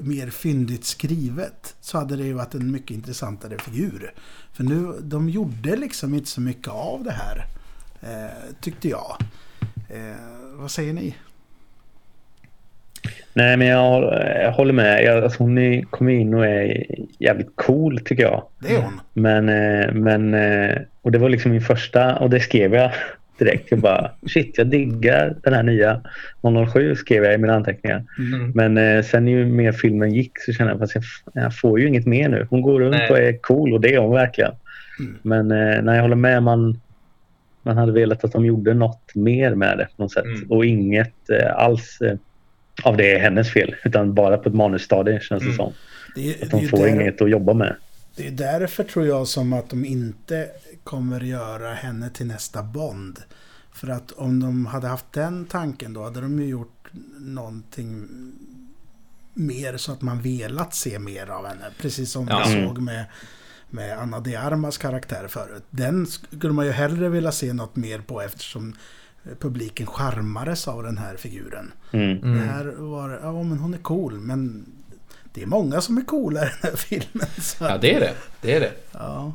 mer fyndigt skrivet så hade det ju varit en mycket intressantare figur. För nu, de gjorde liksom inte så mycket av det här. Eh, tyckte jag. Eh, vad säger ni? Nej, men jag, jag håller med. Jag, alltså hon kommer in och är jävligt cool tycker jag. Det är hon. Men, eh, men eh, och det var liksom min första och det skrev jag direkt. Jag bara shit, jag diggar den här nya 007 skrev jag i mina anteckningar. Mm. Men eh, sen ju mer filmen gick så kände jag att jag, jag får ju inget mer nu. Hon går runt Nej. och är cool och det är hon verkligen. Mm. Men eh, när jag håller med, man, man hade velat att de gjorde något mer med det på något sätt. Mm. Och inget eh, alls eh, av det är hennes fel. Utan bara på ett manusstadie känns det mm. som. Det, att de får där, inget att jobba med. Det är därför tror jag som att de inte kommer göra henne till nästa Bond. För att om de hade haft den tanken då hade de ju gjort någonting mer så att man velat se mer av henne. Precis som ja. vi såg med, med Anna de Armas karaktär förut. Den skulle man ju hellre vilja se något mer på eftersom publiken charmades av den här figuren. Mm. Det här var, ja men hon är cool men det är många som är coola i den här filmen. Så. Ja det är det. Det är det. Ja.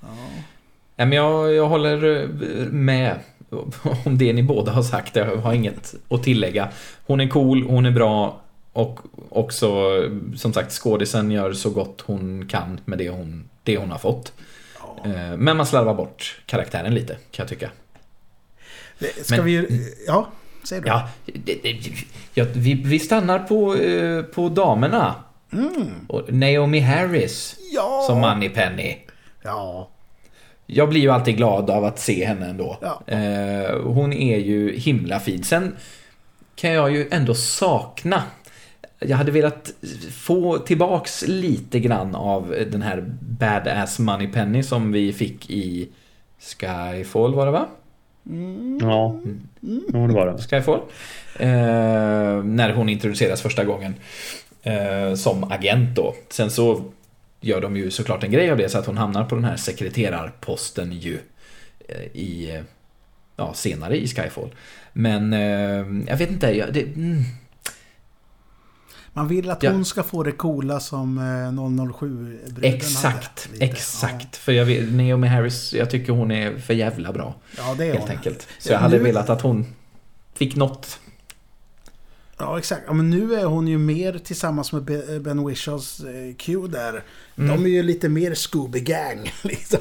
Ja. men jag, jag håller eh, med om det ni båda har sagt. Jag har inget att tillägga. Hon är cool, hon är bra och också som sagt skådisen gör så gott hon kan med det hon, det hon har fått. Ja. Eh, men man slarvar bort karaktären lite kan jag tycka. Ska men, vi... Ja, säg då. Ja, det, det, ja vi, vi stannar på, eh, på damerna. Mm. Naomi Harris ja. som Money Penny. Ja. Jag blir ju alltid glad av att se henne ändå. Ja. Eh, hon är ju himla fin. Sen kan jag ju ändå sakna jag hade velat få tillbaks lite grann av den här badass money penny som vi fick i Skyfall var det va? Mm. Ja, mm. ja det var det. Skyfall. Eh, när hon introduceras första gången. Eh, som agent då. Sen så gör de ju såklart en grej av det så att hon hamnar på den här sekreterarposten ju eh, i, ja, senare i Skyfall. Men eh, jag vet inte, jag, det, mm. Man vill att ja. hon ska få det coola som 007-bruden Exakt, hade, exakt. Ja. För jag vet, Naomi Harris, jag tycker hon är för jävla bra. Ja, det är helt hon. enkelt. Så jag hade nu... velat att hon fick något Ja, exakt. Ja, men nu är hon ju mer tillsammans med Ben Wishaws eh, Q där. Mm. De är ju lite mer Scooby Gang. Liksom.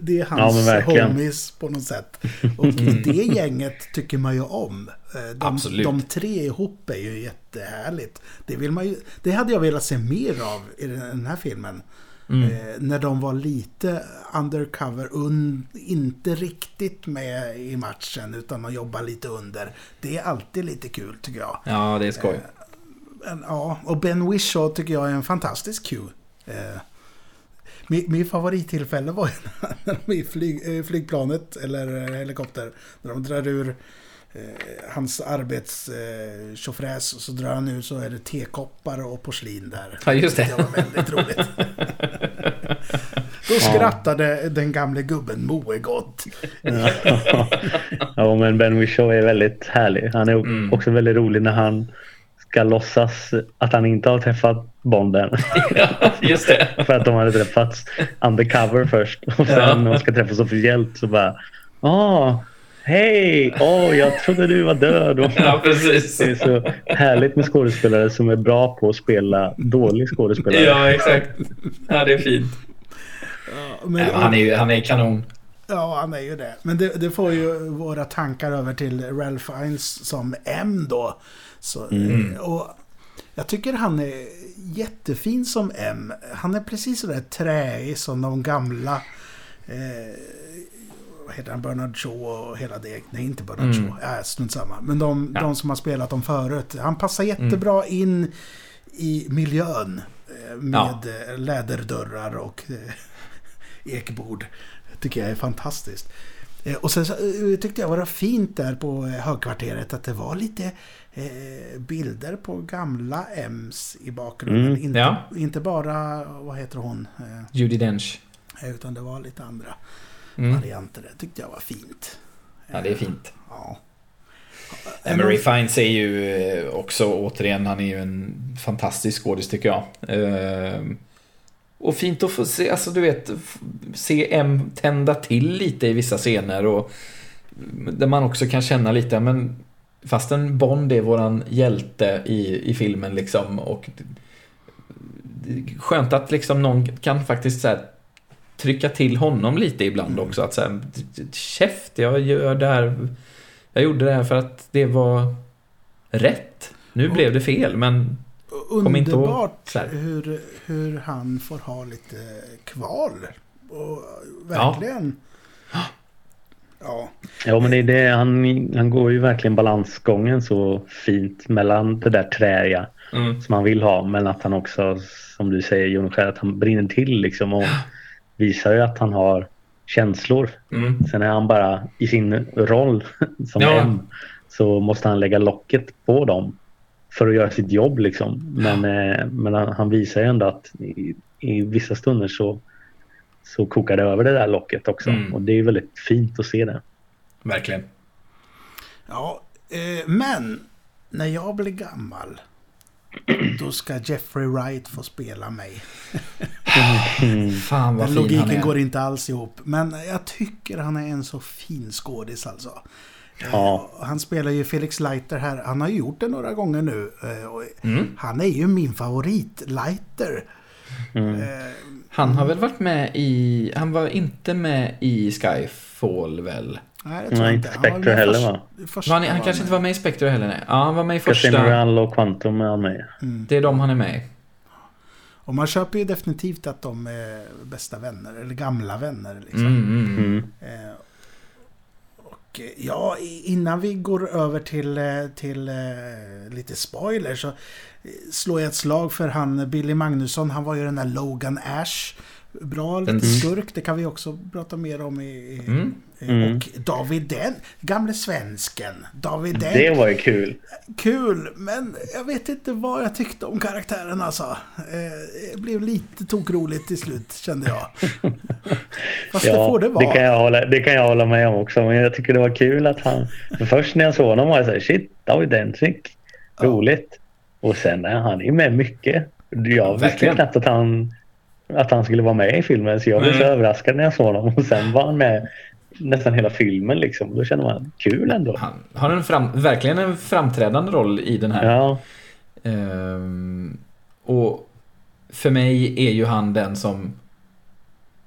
Det är hans ja, homies på något sätt. Och det gänget tycker man ju om. Eh, de, Absolut. de tre ihop är ju jättehärligt. Det, vill man ju, det hade jag velat se mer av i den här filmen. Mm. Eh, när de var lite undercover, un, inte riktigt med i matchen utan de jobbar lite under. Det är alltid lite kul tycker jag. Ja, det är skoj. Eh, ja, och Ben Whishaw tycker jag är en fantastisk Q. Eh, min, min favorittillfälle var när de är i flyg, flygplanet eller helikopter. När de drar ur eh, hans arbetstjofräs och så drar han ur så är det tekoppar och porslin där. Ja, just det. Det var väldigt roligt. Då skrattade ja. den gamle gubben Moe gott. ja, men Ben Whishaw är väldigt härlig. Han är mm. också väldigt rolig när han ska låtsas att han inte har träffat Bonden. Ja, just det. för att de hade träffats undercover först. Och sen Ja. när de ska träffas officiellt så bara Ah, hej! Åh, jag trodde du var död. Och Ja, precis. Det är så härligt med skådespelare som är bra på att spela dålig skådespelare. Ja, exakt. Ja, det är fint. Nej, men han, är ju, han är kanon. Ja, han är ju det. Men det, det får ju våra tankar över till Ralph Fiennes som M då. Så, Mm. och jag tycker han är jättefin som M. Han är precis sådär träig som de gamla... Eh, vad heter han? Bernard Shaw och hela det. Nej, inte Bernard Mm. Shaw. Ja, strunt samma. Men de, Ja. de som har spelat dem förut. Han passar jättebra in i miljön. eh, Med Ja. eh, läderdörrar och eh, ekbord. tycker jag är fantastiskt. Och sen så, tyckte jag var fint där på högkvarteret att det var lite eh, bilder på gamla M's i bakgrunden. Mm, inte, ja. inte bara, vad heter hon? Judy Dench. utan det var lite andra Mm. varianter. Det tyckte jag var fint. Ja, det är fint. Ja. Emery Fiennes är ju eh, också, återigen, han är ju en fantastisk skådis tycker jag. Eh, Och fint att få se, alltså du vet, se M tända till lite i vissa scener och där man också kan känna lite, men fastän Bond är våran hjälte i, i filmen liksom och skönt att liksom någon kan faktiskt så här, trycka till honom lite ibland också. Att så här, käft, jag gör det här. Jag gjorde det här för att det var rätt. Nu blev det fel, men Kom inte ihåg, Underbart hur, hur han får ha lite kval. Och verkligen. Ja. Ja, men det är det. Han, han går ju verkligen balansgången så fint mellan det där träiga mm, som han vill ha men att han också, som du säger Jon själv, att han brinner till liksom och visar ju att han har känslor. mm, Sen är han bara i sin roll som Ja. M så måste han lägga locket på dem för att göra sitt jobb liksom. Men, eh, men han, han visar ju ändå att i, i vissa stunder så, så kokar det över det där locket också. Mm. Och det är väldigt fint att se det. verkligen. ja eh, men när jag blir gammal. Då ska Jeffrey Wright få spela mig. Fan vad Den fin han logiken är. går inte alls ihop. Men jag tycker han är en så fin skådis alltså. Ja. Eh, Han spelar ju Felix Leiter här. Han har ju gjort det några gånger nu. eh, Mm. Han är ju min favorit, Leiter. Mm. Eh, Han har väl varit med i... Han var inte med i Skyfall väl? Nej, det tror Nej, jag inte Han var Spectre heller va? första han, han kanske med. inte var med i Spectre heller nej. Ja, han var med i Casino första. Royale och Quantum är han med. Mm. Det är de han är med i. Och man köper ju definitivt att de är bästa vänner, eller gamla vänner. Liksom. Mm, mm. Mm. Eh, och eh, ja, innan vi går över till, eh, till eh, lite spoiler så slår jag ett slag för han Billy Magnusson. Han var ju den där Logan Ash. Bra lite Den- skurk, det kan vi också prata mer om i... i Mm. Och David Den, gamle svensken. David Den. Det var ju kul. Kul, men jag vet inte vad jag tyckte om karaktären alltså. Eh, det blev lite tokroligt till slut, kände jag. Fast det får det vara. kan jag hålla, det kan jag hålla med om också. Men jag tycker det var kul att han... för Först när jag såg honom var jag såhär shit, David Densik. Roligt. Och sen är han är med mycket. Jag visste knappt att han, att han skulle vara med i filmen. Så jag blev så Mm. överraskad när jag såg honom. Och sen var han med nästan hela filmen liksom. Då känner man kul ändå. Han har en fram, verkligen en framträdande roll i den här. Ja. Ehm, och för mig är ju han den som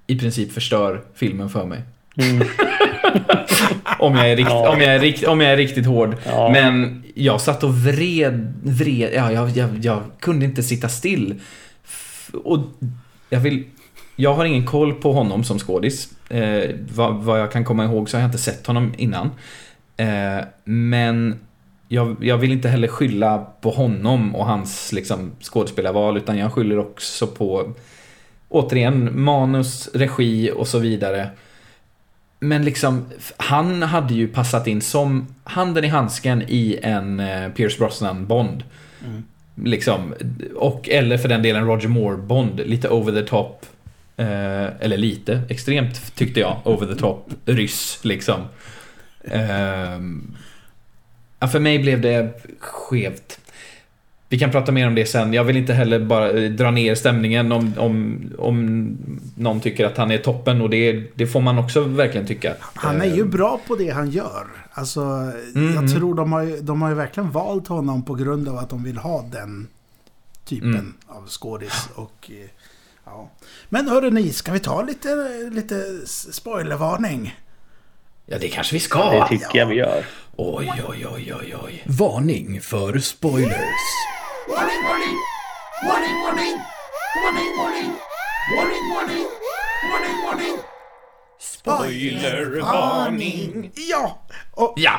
i princip förstör filmen för mig. Mm. Om jag är, rikt, Ja. om jag är, rikt, om jag är riktigt hård. Ja. Men jag satt och vred, vred ja, jag, jag, jag kunde inte sitta still. Och jag vill... Jag har ingen koll på honom som skådis. Eh, vad, vad jag kan komma ihåg så har jag inte sett honom innan. Eh, men jag, jag vill inte heller skylla på honom och hans liksom, skådespelarval utan jag skyller också på återigen manus, regi och så vidare. Men liksom, han hade ju passat in som handen i handsken i en eh, Pierce Brosnan Bond. Mm. Liksom, och eller för den delen Roger Moore Bond, lite over the top. Eh, eller lite, extremt tyckte jag, over the top ryss liksom. Ehm, ja, för mig blev det skevt. Vi kan prata mer om det sen. Jag vill inte heller bara eh, dra ner stämningen om, om, om någon tycker att han är toppen och det, det får man också verkligen tycka. Han är ju bra på det han gör. Alltså, Mm. jag tror de har, de har ju verkligen valt honom på grund av att de vill ha den typen Mm. av skådis. Och, eh, ja. Men hörru ni, ska vi ta lite, lite spoilervarning? Ja, det kanske vi ska. Det tycker jag vi gör. Oj, oj, oj, oj, oj. Varning för spoilers. Warning, warning! Warning, warning! Warning, warning! Warning, warning! Warning, warning! Spoilervarning. Ja! Och, Ja.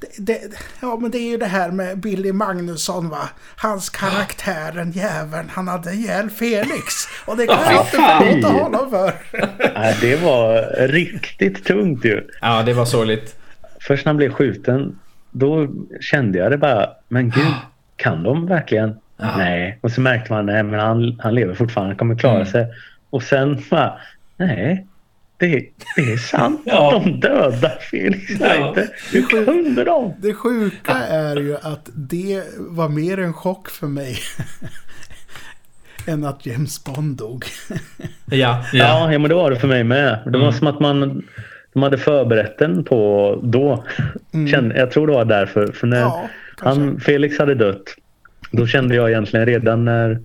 det, det, ja, men det är ju det här med Billy Magnusson va. Hans karaktär, den jäveln, han hade ihjäl Felix. Och det kan jag inte förlåta honom för. Nej, det var riktigt tungt ju. Ja, det var sorgligt. Först när han blev skjuten, då kände jag det bara. Men gud, kan de verkligen? Nej. Och så märkte man, nej men han, han lever fortfarande, han kommer klara Mm. sig. Och sen bara, nej. Det, det är sant Ja. att de dödar Felix Leiter. Hur kunde de? Det sjuka är ju att det var mer en chock för mig. än att James Bond dog. Ja, ja. Ja, ja, men det var det för mig med. Det var Mm. som att man de hade förberett den på då. Kände, jag tror det var därför. För när Ja, han, Felix hade dött, då kände jag egentligen redan när,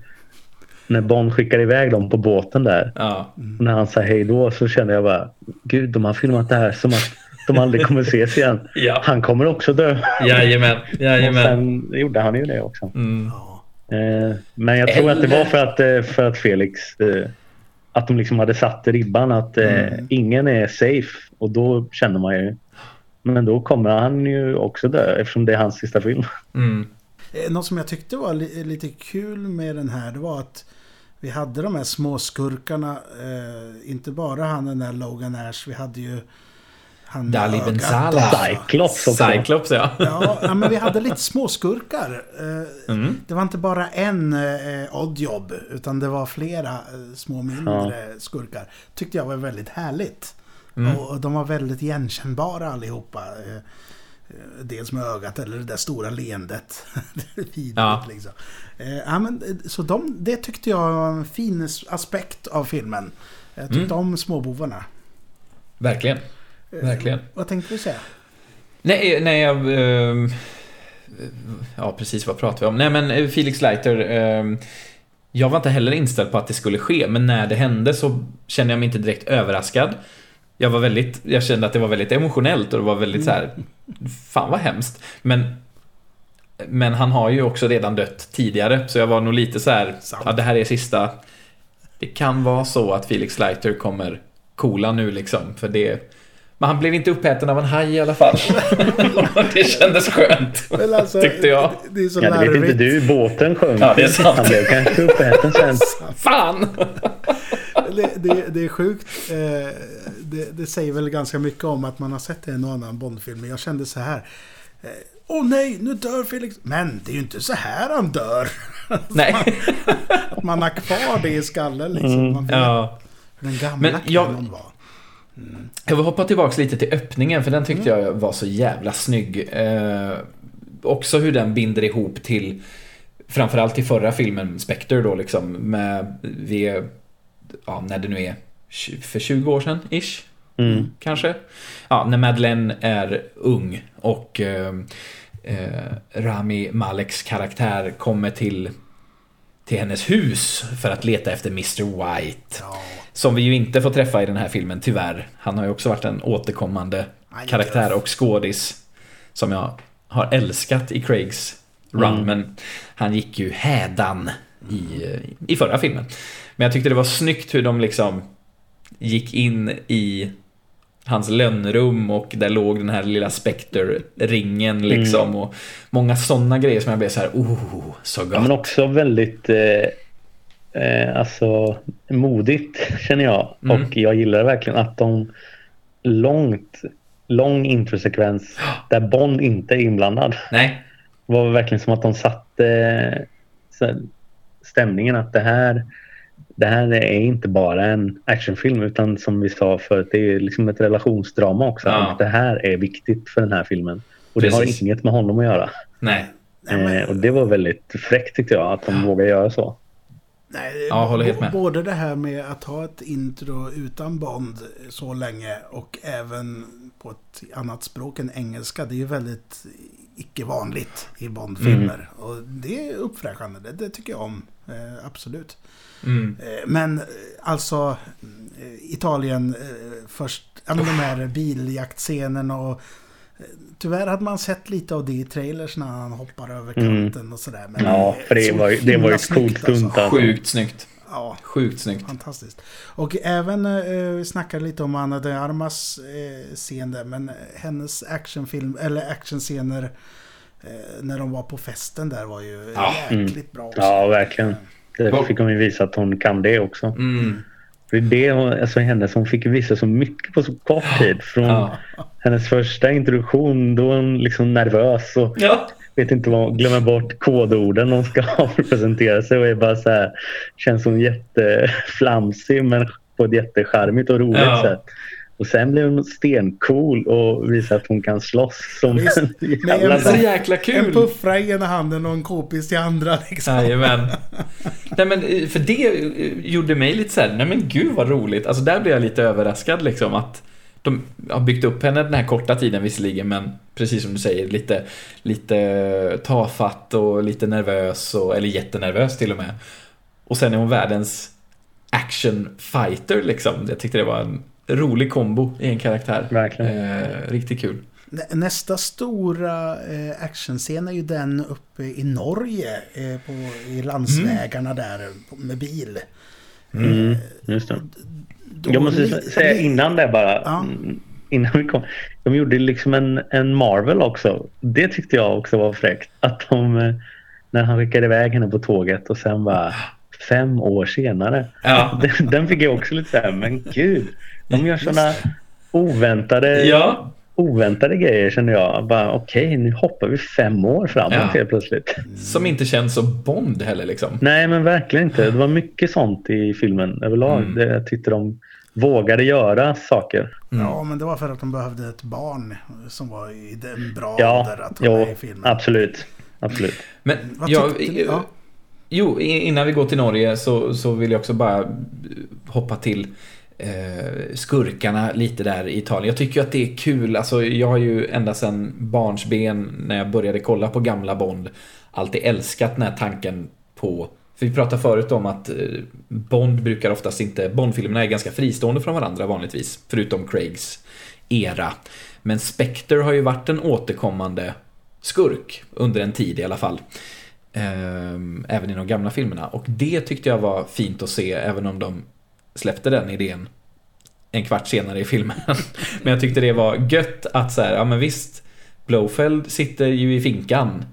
när Bond skickade iväg dem på båten där. ja. När han sa hej då så kände jag bara, gud de har filmat det här som att de aldrig kommer ses igen. Ja. Han kommer också dö. Jajamän, Och jajamän. sen gjorde han ju det också. Mm. Eh, men jag tror att det var för att, eh, för att Felix eh, att de liksom hade satt ribban att eh, Mm. ingen är safe och då känner man ju men då kommer han ju också dö eftersom det är hans sista film. Mm. Eh, Något som jag tyckte var li lite kul med den här, det var att vi hade de här små skurkarna. Eh, inte bara han den där Logan Ash, vi hade ju han Dali ögat. Ben Salah. Cyclops också. Cyclops, ja. Ja, ja, men vi hade lite småskurkar. Eh, Mm. Det var inte bara en eh, oddjob, utan det var flera eh, små mindre skurkar. Tyckte jag var väldigt härligt. Mm. Och de var väldigt igenkännbara allihopa. Eh, Dels med ögat eller det där stora leendet. Ja. liksom. Eh, ja, men, eh, så de, det tyckte jag var en fin aspekt av filmen. Jag tyckte Mm. om småbovarna. Verkligen. Verkligen. Vad tänkte du säga? Nej, nej, jag... ehm, ja, precis vad pratar vi om? Nej, men eh, Felix Leiter. ehm, jag var inte heller inställd på att det skulle ske, men när det hände så kände jag mig inte direkt överraskad. Jag var väldigt, jag kände att det var väldigt emotionellt och det var väldigt så här. Fan vad hemskt. Men men han har ju också redan dött tidigare, så jag var nog lite så här. Ja, det här är sista. Det kan vara så att Felix Leiter kommer coola nu liksom, för det... Men han blev inte uppäten av en haj i alla fall. det kändes skönt, alltså, tyckte jag. Det är så Ja, det vet inte du. Båten sjönk. Ja, det är sant. Han blev kanske uppäten sen. Fan! Det, det, det är sjukt. Eh, det, det säger väl ganska mycket om att man har sett en och annan Bondfilm. Men jag kände så här. eh, Åh nej, nu dör Felix. Men det är ju inte så här han dör. Nej. Att man har kvar det i skallen liksom. Man vet Ja. hur den gamla Men jag- kanon var. Jag vill hoppa tillbaks lite till öppningen, för den tyckte jag var så jävla snygg. Eh, också hur den binder ihop till Framförallt till förra filmen, Spectre då liksom, med vi, ja, när det nu är, för 20 år sedan, ish, Mm. kanske. Ja, när Madeleine är ung och eh, eh, Rami Maleks karaktär kommer till, till hennes hus för att leta efter Mr. White. Ja, Som vi ju inte får träffa i den här filmen, tyvärr. Han har ju också varit en återkommande Nej, karaktär och skådis. Som jag har älskat i Craigs run, Mm. men han gick ju hädan i, i förra filmen. Men jag tyckte det var snyggt hur de liksom gick in i hans lönnrum och där låg den här lilla Spectre-ringen liksom. Och många sådana grejer som jag blev så här, oh, så Ja, gott. men också väldigt eh, eh, alltså, modigt känner jag. Mm. Och jag gillar verkligen att de långt, lång introsekvens där Bond inte är inblandad. Nej, var verkligen som att de satte här, stämningen att det här, det här är inte bara en actionfilm utan som vi sa förut, det är liksom ett relationsdrama också. Ja. Att det här är viktigt för den här filmen. Och det Precis. har inget med honom att göra. nej. Nej, men- Eh, och det var väldigt fräckt tyckte jag att de vågade göra så. Nej, Ja, håller helt med. Både det här med att ha ett intro utan Bond så länge och även på ett annat språk än engelska. Det är ju väldigt icke vanligt i Bond-filmer. Mm. Och det är uppfräschande, det, det tycker jag om. Eh, absolut. Mm. Eh, men eh, alltså eh, Italien eh, först, ja, men de här biljaktscenerna och eh, Tyvärr hade man sett lite av det i trailers när han hoppar över Mm. kanten och sådär. Men Ja, för det var ju- det var ju coolt alltså. Sjukt snyggt. Ja, Sjukt snyggt. fantastiskt. Och även, eh, vi snackade lite om Anna de Armas eh, scen där, men hennes actionfilm, eller actionscener eh, när de var på festen där var ju Ja, jäkligt bra också. Ja, verkligen. Det fick hon ju visa att hon kan det också. Mm. För det är det hon- alltså hennes, hon fick visa så mycket på så kort tid. Från Ja. hennes första introduktion, då är hon liksom nervös och ja. Vet inte vad, glömmer bort kodorden hon ska ha för att presentera sig och är bara så här, känns som jätteflamsig men på ett jättecharmigt och roligt Ja. sätt. Och sen blir hon stencool och visar att hon kan slåss som Visst. en jävla en- Så jäkla En kul. puffra i ena handen och en k-pist i andra liksom. Jajamän. Nej men eh, för det eh, gjorde mig lite så här, nej men gud vad roligt. Alltså där blev jag lite överraskad liksom att de har byggt upp henne den här korta tiden visserligen men precis som du säger lite, lite tafatt och lite nervös och, eller jättenervös till och med. Och sen är hon världens action fighter liksom. Jag tyckte det var en rolig kombo i en karaktär. Verkligen. Eh, riktigt kul. Nä- Nästa stora eh, actionscen är ju den uppe i Norge. Eh, på, I landsvägarna där på, med bil. Mm, just det. Jag måste säga innan det bara. Ja. mm, Innan vi kom. De gjorde liksom en, en Marvel också. Det tyckte jag också var fräckt. Att de, eh, när han skickade iväg henne på tåget och sen bara fem år senare. Ja. Den, den fick jag också lite så här, men gud. De gör sådana oväntade, Ja, oväntade grejer känner jag. Bara Okej, nu hoppar vi fem år framåt Ja. helt plötsligt. som inte känns som Bond heller liksom. Nej, men verkligen inte. Det var mycket sånt i filmen överlag. Mm. Det, jag tyckte de vågade göra saker. Ja, men det var för att de behövde ett barn som var i den bra Ja, ålder att vara med i filmen. absolut. absolut. Men Vad jag? Ja. Jo, innan vi går till Norge så, så vill jag också bara hoppa till eh, skurkarna lite där i Italien. Jag tycker att det är kul. Alltså, jag har ju ända sedan barnsben när jag började kolla på gamla Bond alltid älskat den här tanken på för vi pratade förut om att eh, Bond brukar oftast inte, Bondfilmerna är ganska fristående från varandra vanligtvis, förutom Craigs era. Men Spectre har ju varit en återkommande skurk under en tid i alla fall. Ehm, även i de gamla filmerna. Och det tyckte jag var fint att se, även om de släppte den idén en kvart senare i filmen. men jag tyckte det var gött att så här, ja men visst, Blowfeld sitter ju i finkan,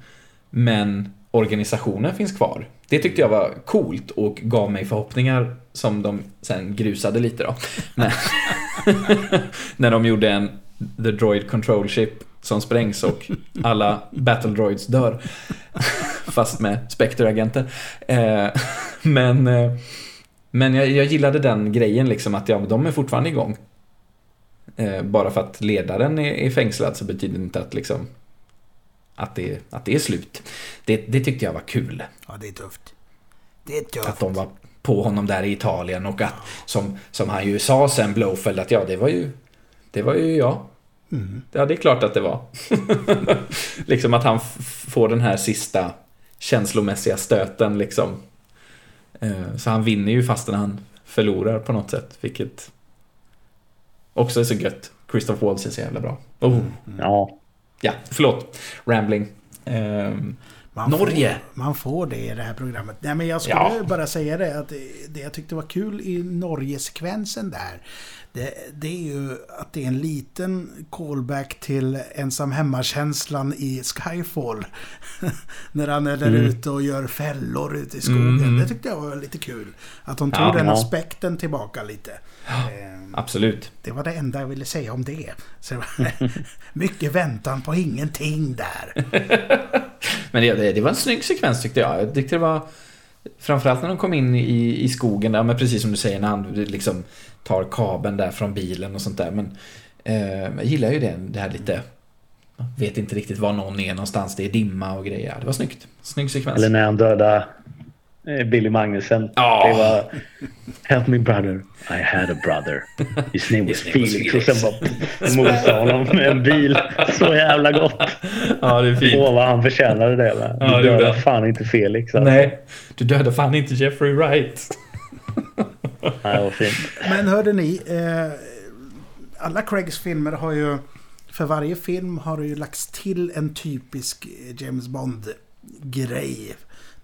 men organisationen finns kvar. Det tyckte jag var coolt och gav mig förhoppningar som de sen grusade lite då. när, de gjorde en The Droid Control Ship som sprängs och alla Battle Droids dör. Fast med Spectre-agenter. Eh, men eh, men jag, jag gillade den grejen liksom att ja, de är fortfarande igång. Eh, bara för att ledaren är, är fängslad så betyder det inte att liksom att det, att det är slut. Det, det tyckte jag var kul. Ja, det är tufft. Det är tufft. Att de var på honom där i Italien och att som, som han ju sa sen Blowfeld att ja det var ju det var ju jag. Mm. Ja det är klart att det var. liksom att han får den här sista känslomässiga stöten liksom. Eh, Så han vinner ju fastän han förlorar på något sätt. Vilket också är så gött. Christoph Waltz är så jävla bra. Oh. Ja, Ja, förlåt. Rambling. Ehm, Man Norge. Får, man får det i det här programmet. Nej, men jag skulle Ja. bara säga det att det, det jag tyckte var kul i Norge-sekvensen där. Det, det är ju att det är en liten callback till ensam hemmakänslan i Skyfall. När han är där Mm. ute och gör fällor ute i skogen. Mm. Det tyckte jag var lite kul. Att de tog Ja. den Ja. aspekten tillbaka lite. Ehm, absolut. Det var det enda jag ville säga om det. Så, mycket väntan på ingenting där. Men det, det, det var en snygg sekvens tyckte jag. Jag tyckte det var Framförallt när de kom in i, i skogen där, men precis som du säger när han liksom tar kabeln där från bilen och sånt där. Men eh, jag gillar ju det, det här lite vet inte riktigt var någon är någonstans. Det är dimma och grejer. Det var snyggt. Snygg sekvens. Eller när han dödar. Billy Magnussen. Ja. Det var Help me brother, I had a brother. His name was His name was Felix. Och Felix. sen bara mosade honom med en bil. Så jävla gott. Ja, det är fint. Åh vad han förtjänade det. Va? Ja, det Du dödade fan inte Felix. Alltså. Nej, du dödade fan inte Jeffrey Wright. Nej, var fint. Men hörde ni, eh, alla Craigs filmer har ju... För varje film har det ju lagts till en typisk eh, James Bond-grej.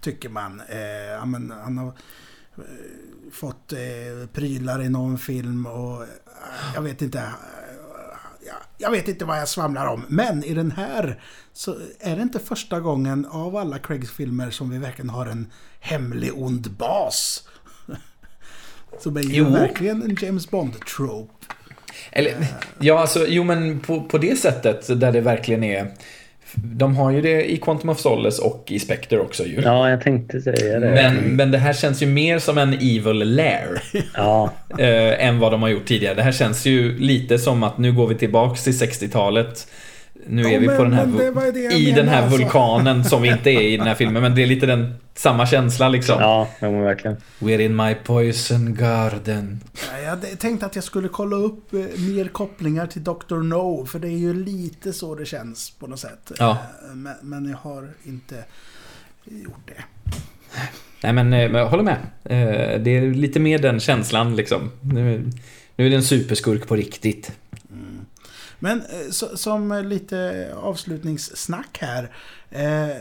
Tycker man. Eh, men han har eh, fått eh, prylar i någon film och... Eh, jag vet inte. Eh, ja, jag vet inte vad jag svamlar om. Men i den här så är det inte första gången av alla Craigs filmer som vi verkligen har en hemlig ond bas. Som är ju Jo. verkligen en James Bond-trope. Eller, ja, alltså, jo men på, på det sättet där det verkligen är... De har ju det i Quantum of Solace och i Spectre också ju. Ja, jag tänkte säga det. Men, men det här känns ju mer som en evil lair Ja, eh, än vad de har gjort tidigare. Det här känns ju lite som att nu går vi tillbaks till 60-talet. Nu Ja, är vi på men- den här, i den här alltså. vulkanen som vi inte är i den här filmen. Men det är lite den samma känsla liksom. ja, men verkligen. We're in my poison garden. Ja, Jag hade tänkt att jag skulle kolla upp eh, mer kopplingar till Dr. No. För det är ju lite så det känns på något sätt. Ja. Eh, Men, men jag har inte gjort det. Nej men, eh, men jag håller med. Eh, Det är lite mer den känslan liksom. Nu, nu är det en superskurk på riktigt. Men eh, så, som eh, lite avslutningssnack här. Eh,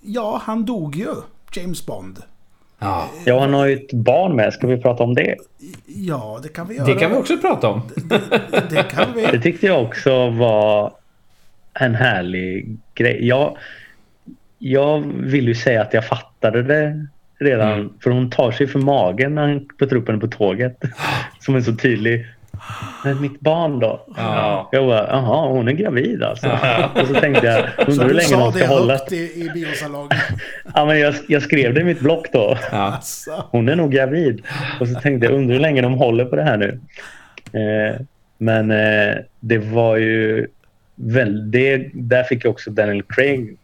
ja, han dog ju. James Bond. Ja, Ja, han har ju ett barn med. Ska vi prata om det? Ja, det kan vi göra. det kan vi också prata om. Det kan Det vi. tyckte jag också var en härlig grej. Jag, jag vill ju säga att jag fattade det redan. Mm. För hon tar sig för magen när han puttar upp henne på tåget. Som är så tydlig. Men mitt barn då? Ja. Jag bara, jaha, hon är gravid alltså. Och så tänkte jag, Så undrar hur du länge sa hon det ska hålla. högt i, i biosalongen. Ja, men jag, jag skrev det i mitt block då. Ja. Hon är nog gravid. Och så tänkte jag, undrar hur länge de håller på det här nu. Eh, men eh, det var ju väl, det, där fick jag också Daniel Craig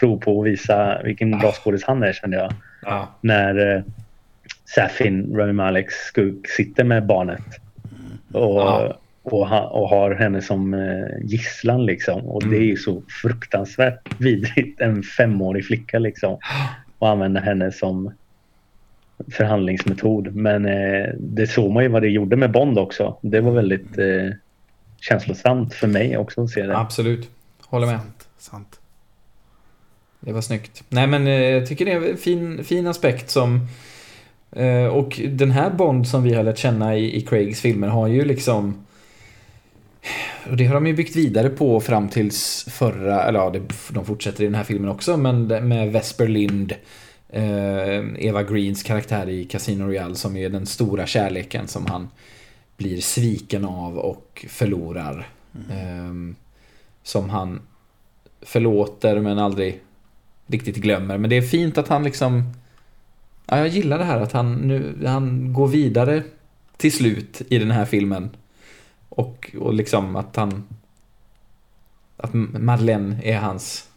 prov på att visa vilken bra skådis han är kände jag. Ja. När eh, Safin, Rami Maleks skurk, sitter med barnet. Och, Ja. och, ha, och har henne som eh, gisslan liksom. Och det är ju så fruktansvärt vidrigt. En femårig flicka liksom. Och använda henne som förhandlingsmetod. Men eh, det såg man ju vad det gjorde med Bond också. Det var väldigt eh, känslosamt för mig också att se det. Absolut. Håller med. Sant, sant. Det var snyggt. Nej men eh, jag tycker det är en fin, fin aspekt som... eh, Och den här Bond som vi har lärt känna i, i Craigs filmer har ju liksom... Och det har de ju byggt vidare på fram tills förra, eller ja, de fortsätter i den här filmen också, men med Vesper Lind, eh, Eva Greens karaktär i Casino Royale som är den stora kärleken som han blir sviken av och förlorar. Eh, som han förlåter men aldrig riktigt glömmer. Men det är fint att han liksom... Ja, jag gillar det här att han nu han går vidare till slut i den här filmen. Och, och liksom att han... Att Madeleine är hans...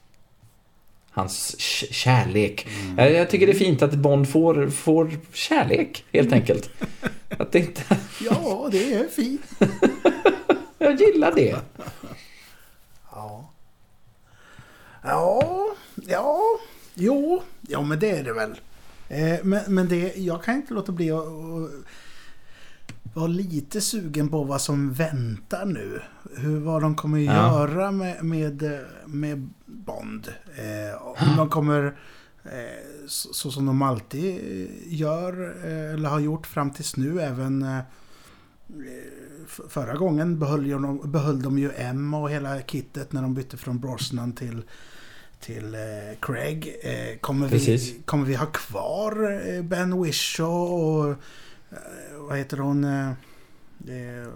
Hans kärlek. Jag, jag tycker det är fint att Bond får, får kärlek, helt enkelt. Att det inte... Ja, det är fint. Jag gillar det. Ja. Ja, ja, jo, ja men det är det väl. Eh, men, men det, jag kan inte låta bli att vara lite sugen på vad som väntar nu. Hur, vad de kommer Ja. göra med, med, med Bond. Eh, om de kommer, eh, så, så som de alltid gör, eh, eller har gjort fram tills nu, även eh, Förra gången behöll, de, behöll de ju M och hela kittet när de bytte från Brosnan till, till eh, Craig. Eh, kommer, vi, kommer vi ha kvar eh, Ben Whishaw och eh, vad heter hon? Eh,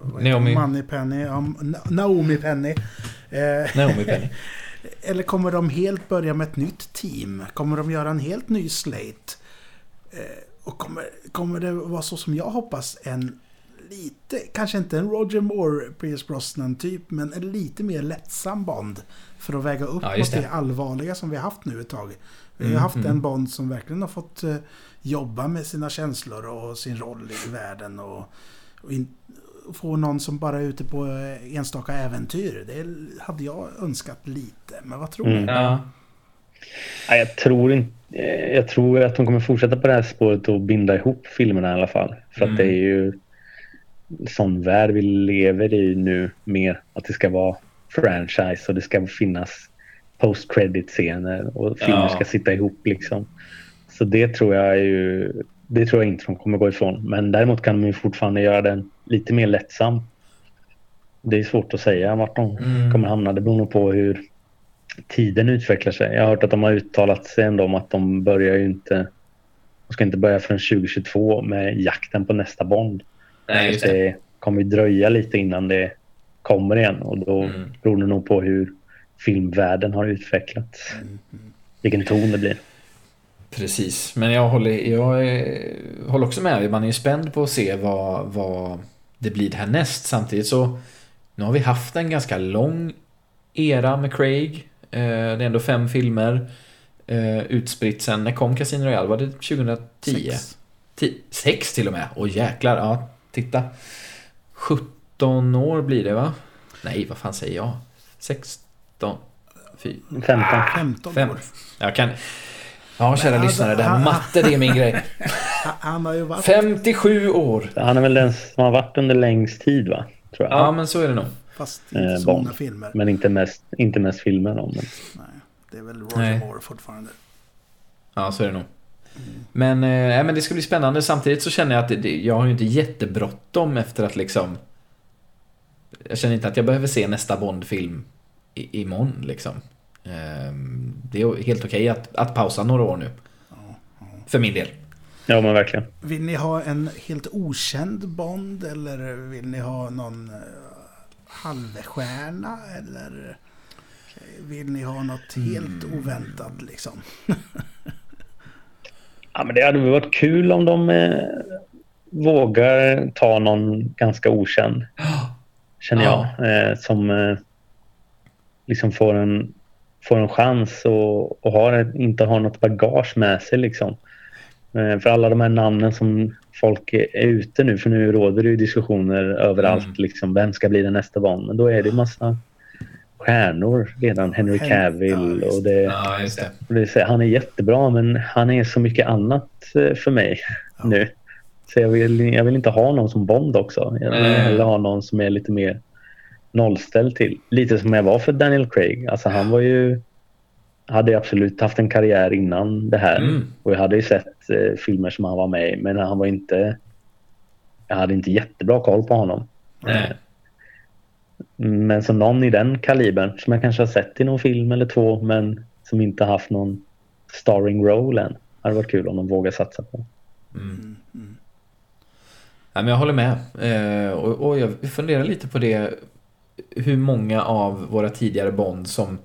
vad heter Naomi. Money Penny. Na- Naomi Penny. Eh, Naomi Penny. eller kommer de helt börja med ett nytt team? Kommer de göra en helt ny slate? Och kommer, kommer det vara så som jag hoppas en lite, kanske inte en Roger Moore, Pierce Brosnan typ, men en lite mer lättsam Bond. För att väga upp Ja, mot det. det. allvarliga som vi har haft nu ett tag. Vi har Mm, haft mm. en Bond som verkligen har fått eh, jobba med sina känslor och sin roll i världen. Och, och in, och få någon som bara är ute på eh, enstaka äventyr. Det hade jag önskat lite. Men vad tror Mm. ni? Ja. Nej, jag tror inte... eh, Jag tror att de kommer fortsätta på det här spåret och binda ihop filmerna i alla fall. För Mm. att det är ju sån värld vi lever i nu mer. Att det ska vara franchise och det ska finnas post credit scener och filmer Ja. ska sitta ihop liksom. Så det tror jag ju... Det tror jag inte de kommer gå ifrån. Men däremot kan de ju fortfarande göra den lite mer lättsam. Det är svårt att säga vart de Mm. kommer hamna. Det beror nog på hur tiden utvecklar sig. Jag har hört att de har uttalat sig ändå om att de börjar ju inte... De ska inte börja förrän 2022 med jakten på nästa Bond. Nej, just det. Det kommer ju dröja lite innan det kommer igen och då Mm. beror det nog på hur filmvärlden har utvecklats. Vilken ton det blir. Precis, men jag håller, jag håller också med. Man är ju spänd på att se vad, vad det blir härnäst. Samtidigt så nu har vi haft en ganska lång era med Craig. Eh, Det är ändå fem filmer eh, utspritt sen. När kom Casino Royale? Var det 2010? Sex. Ti- Sex till och med. Åh jäklar, ja titta. 17 år blir det va? Nej, vad fan säger jag? 16? Fy. 15. 15 Fem. år. Jag kan... Ja, kära Men lyssnare, det här han- matte det är min grej. Han- Han har ju varit... 57 år! Han är väl den som har varit under längst tid va? Tror jag. Ja, men så är det nog. Fast inte Eh, så Bond. många filmer. Men inte mest, inte mest filmer om. Men... Nej, det är väl Roger Nej. Moore fortfarande. Ja, så är det nog. Men, eh, men det ska bli spännande. Samtidigt så känner jag att det, jag har ju inte jättebråttom efter att liksom... Jag känner inte att jag behöver se nästa Bond-film i, imorgon liksom. Ehm, Det är helt okej att, att pausa några år nu. För min del. Ja men verkligen. Vill ni ha en helt okänd Bond eller vill ni ha någon uh, halvstjärna eller vill ni ha något helt oväntat liksom? Ja, men det hade väl varit kul om de eh, vågar ta någon ganska okänd. Känner jag. Eh, som eh, liksom får en, får en chans och, och har ett, inte har något bagage med sig. Liksom. Eh, för alla de här namnen som folk är, ute nu. För nu råder det ju diskussioner överallt. Mm. Liksom, vem ska bli den nästa Bond? Men då är det massa stjärnor redan. Henry Hen- Cavill och det Ja, det. och han är jättebra men han är så mycket annat eh, för mig Ja. nu. Så jag vill, jag vill inte ha någon som Bond också. Jag vill hellre ha någon som är lite mer nollställd till. Lite som jag var för Daniel Craig. Alltså han var ju... Hade absolut haft en karriär innan det här. Mm. Och jag hade ju sett eh, filmer som han var med i men han var inte... Jag hade inte jättebra koll på honom. Nej. Men som någon i den kalibern som jag kanske har sett i någon film eller två men som inte haft någon starring role än. Hade varit kul om de vågar satsa på. Mm. Ja, men jag håller med. Eh, och, och jag funderar lite på det. Hur många av våra tidigare Bond som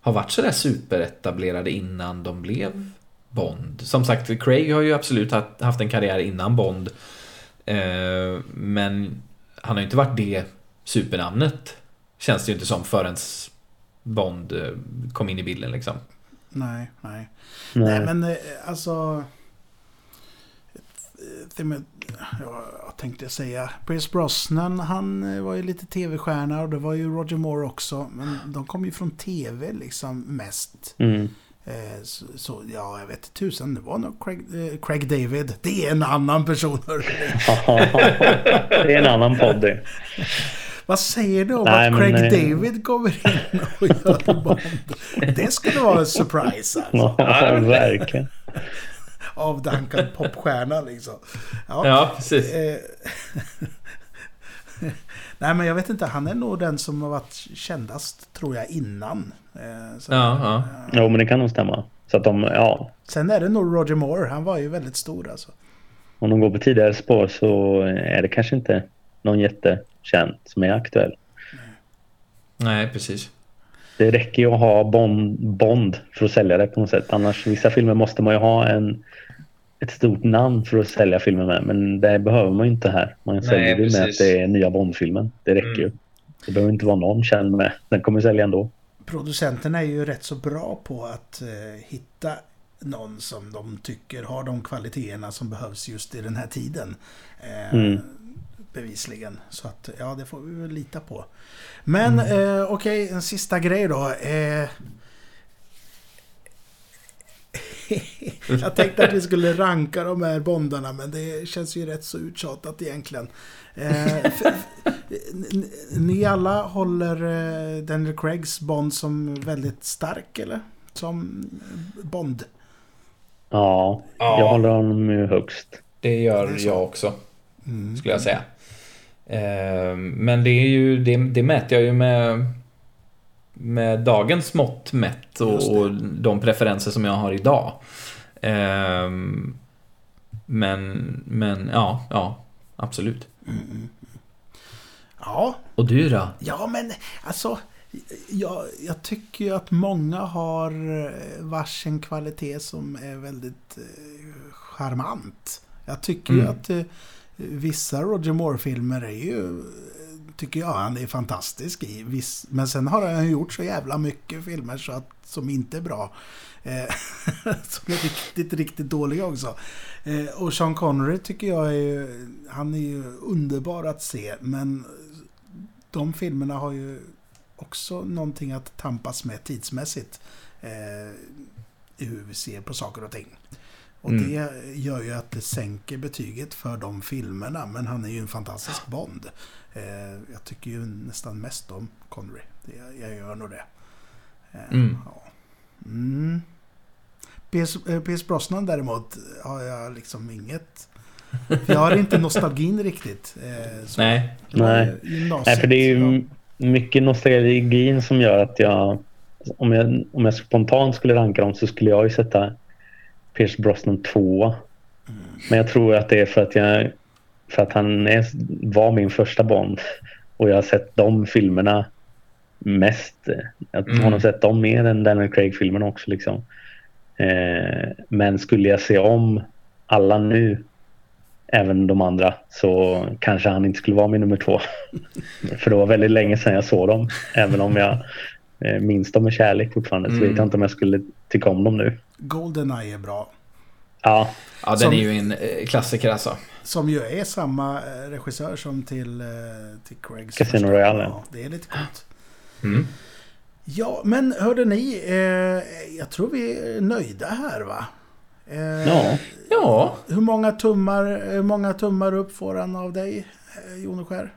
har varit sådär superetablerade innan de blev Bond. Som sagt, Craig har ju absolut haft- haft en karriär innan Bond. Eh, men han har ju inte varit det supernamnet. Känns det ju inte som förrän Bond eh, kom in i bilden liksom. Nej, nej. Nej. Nej men eh, alltså... jag tänkte säga. Pierce Brosnan, han eh, var ju lite tv-stjärna och det var ju Roger Moore också. Men de kom ju från tv liksom mest. Mm. Så, så ja, jag vet tusen. Det var nog Craig, eh, Craig David. Det är en annan person. det är en annan podd det. Vad säger du om Nej, att Craig eh, David kommer in och gör Bond? Det skulle vara en surprise alltså. Ja, verkligen. Avdankad popstjärna liksom. Ja, Ja, precis. eh, Nej men jag vet inte, han är nog den som har varit kändast tror jag innan. Eh, så- Ja, ja. Jo, men det kan nog stämma. Så att de, ja, Sen är det nog Roger Moore, han var ju väldigt stor alltså. om de går på tidigare spår så är det kanske inte någon jättekänd som är aktuell. Nej, precis. Det räcker ju att ha Bond, Bond för att sälja det på något sätt. Annars, vissa filmer måste man ju ha en, ett stort namn för att sälja filmer med. Men det behöver man ju inte här. Man säljer ju med att det är nya Bond-filmen. Det räcker ju. Mm. Det behöver inte vara någon känd med. Den kommer sälja ändå. Producenterna är ju rätt så bra på att eh, hitta någon som de tycker har de kvaliteterna som behövs just i den här tiden. Eh, Mm. Bevisligen. Så att ja, det får vi väl lita på. Men eh, okej, en sista grej då. Eh, jag tänkte att vi skulle ranka de här bondarna men det känns ju rätt så uttjatat egentligen. Eh, ni alla håller eh, Daniel Craigs Bond som väldigt stark eller? Som Bond? Ja, Ja. jag håller honom högst. Det gör jag också, Mm. skulle jag säga. Eh, Men det är ju, det, det mäter jag ju med, med dagens mått mätt och, och de preferenser som jag har idag. Eh, Men, men ja, ja, absolut. Ja, Och du då? Ja, men alltså... Jag, jag tycker ju att många har varsin kvalitet som är väldigt eh, charmant. Jag tycker ju Mm. att eh, vissa Roger Moore-filmer är ju... Tycker jag han är fantastisk i. Viss, men sen har han ju gjort så jävla mycket filmer så att, som inte är bra. Eh, som är riktigt, riktigt dåliga också. Eh, och Sean Connery tycker jag är ju... Han är ju underbar att se. Men de filmerna har ju också någonting att tampas med tidsmässigt. Eh, I hur vi ser på saker och ting. Och Mm. det gör ju att det sänker betyget för de filmerna. Men han är ju en fantastisk Bond. Eh, jag tycker ju nästan mest om Connery. Det, jag gör nog det. Eh, Mm. Ja. Mm. Pierce, eh, Pierce Brosnan däremot har jag liksom inget... Jag har inte nostalgin riktigt. Eh, så. Nej. Nej. Nej, för det är ju mycket nostalgin som gör att jag om, jag... om jag spontant skulle ranka dem så skulle jag ju sätta Pierce Brosnan tvåa. Men jag tror att det är för att jag för att han är, var min första Bond och jag har sett de filmerna mest. Jag har Mm. nog sett dem mer än Daniel Craig-filmerna också. Liksom. Eh, men skulle jag se om alla nu, även de andra, så kanske han inte skulle vara min nummer två. För det var väldigt länge sedan jag såg dem. Även om jag eh, minns dem med kärlek fortfarande så Mm. vet jag inte om jag skulle tycka om dem nu. Goldeneye är bra. Ja, Ja, den Som- är ju en eh, klassiker alltså. Som ju är samma eh, regissör som till, eh, till Craigs Casino första. Royale. Ja, det är lite coolt. Mm. Ja, men hörde ni, eh, jag tror vi är nöjda här va? Eh, Ja. Ja, Hur många tummar, hur många tummar upp får han av dig, eh, Joneskär?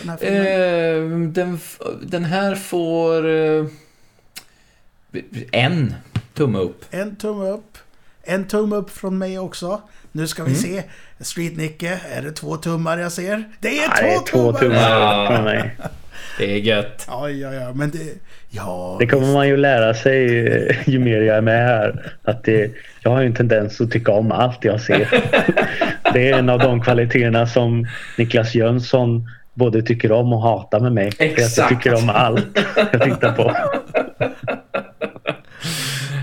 Den här filmen? eh, den, den här får eh, en tumme upp. En tumme upp. En tumme upp från mig också. Nu ska vi Mm. se. Street-Nicke, är det två tummar jag ser? Det är Ja, två det är två tummar! tummar Ja. från mig. Det är gött. Ja, ja, ja, men det... Ja, Det kommer man ju lära sig ju mer jag är med här. Att det, jag har ju en tendens att tycka om allt jag ser. Det är en av de kvaliteterna som Niklas Jönsson både tycker om och hatar med mig. För att jag Exakt. tycker om allt jag tittar på.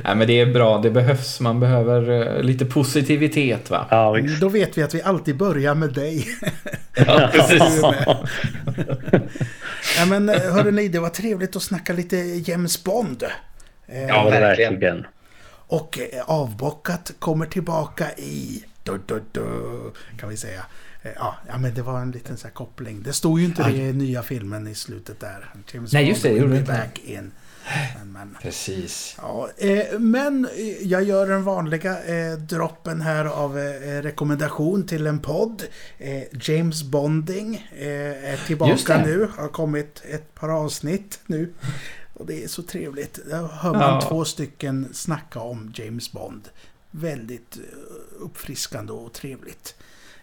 Nej, men det är bra. Det behövs. Man behöver eh, lite positivitet va? Ja, visst. Då vet vi att vi alltid börjar med dig. Ja, precis. ja, men eh, hörde ni, det var trevligt att snacka lite James Bond. Eh, Ja, verkligen. Och avbockat kommer tillbaka i... Du, du, du, kan vi säga. Ja, men det var en liten så här koppling. Det stod ju inte det i nya filmen i slutet där. James Nej, just det, gjorde be det back in. Men, men, Precis. ja, eh, men eh, jag gör den vanliga eh, droppen här av eh, rekommendation till en podd. Eh, James Bonding eh, är tillbaka nu. Har kommit ett par avsnitt nu. Och det är så trevligt. Där hör man Ja. två stycken snacka om James Bond. Väldigt uppfriskande och trevligt.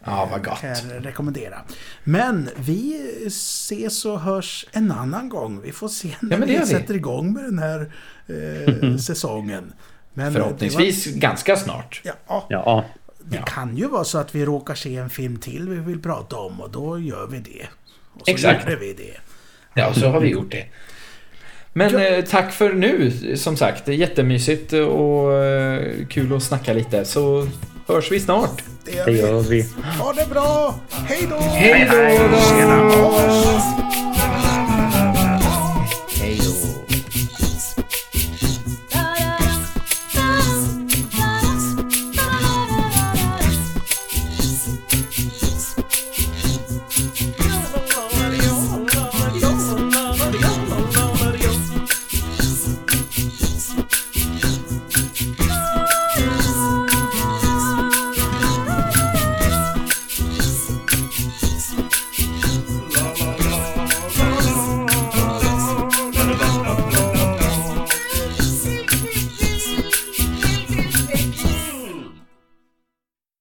Ja, vad Eh, gott. Kan jag rekommendera. Men vi ses och hörs en annan gång. Vi får se när det vi gör vi. sätter igång med den här eh, säsongen. Men eh, Förhoppningsvis ganska snart. Var, ja, Ja, det Ja. kan ju vara så att vi råkar se en film till vi vill prata om och då gör vi det. Och så Exakt. gjorde vi det. Ja, så har vi gjort det. Men Ja. eh, tack för nu, som sagt. Det är jättemysigt och eh, kul att snacka lite. Så hörs vi snart. Det gör Det vi. gör vi. Ha det bra! Hej då! Hej då!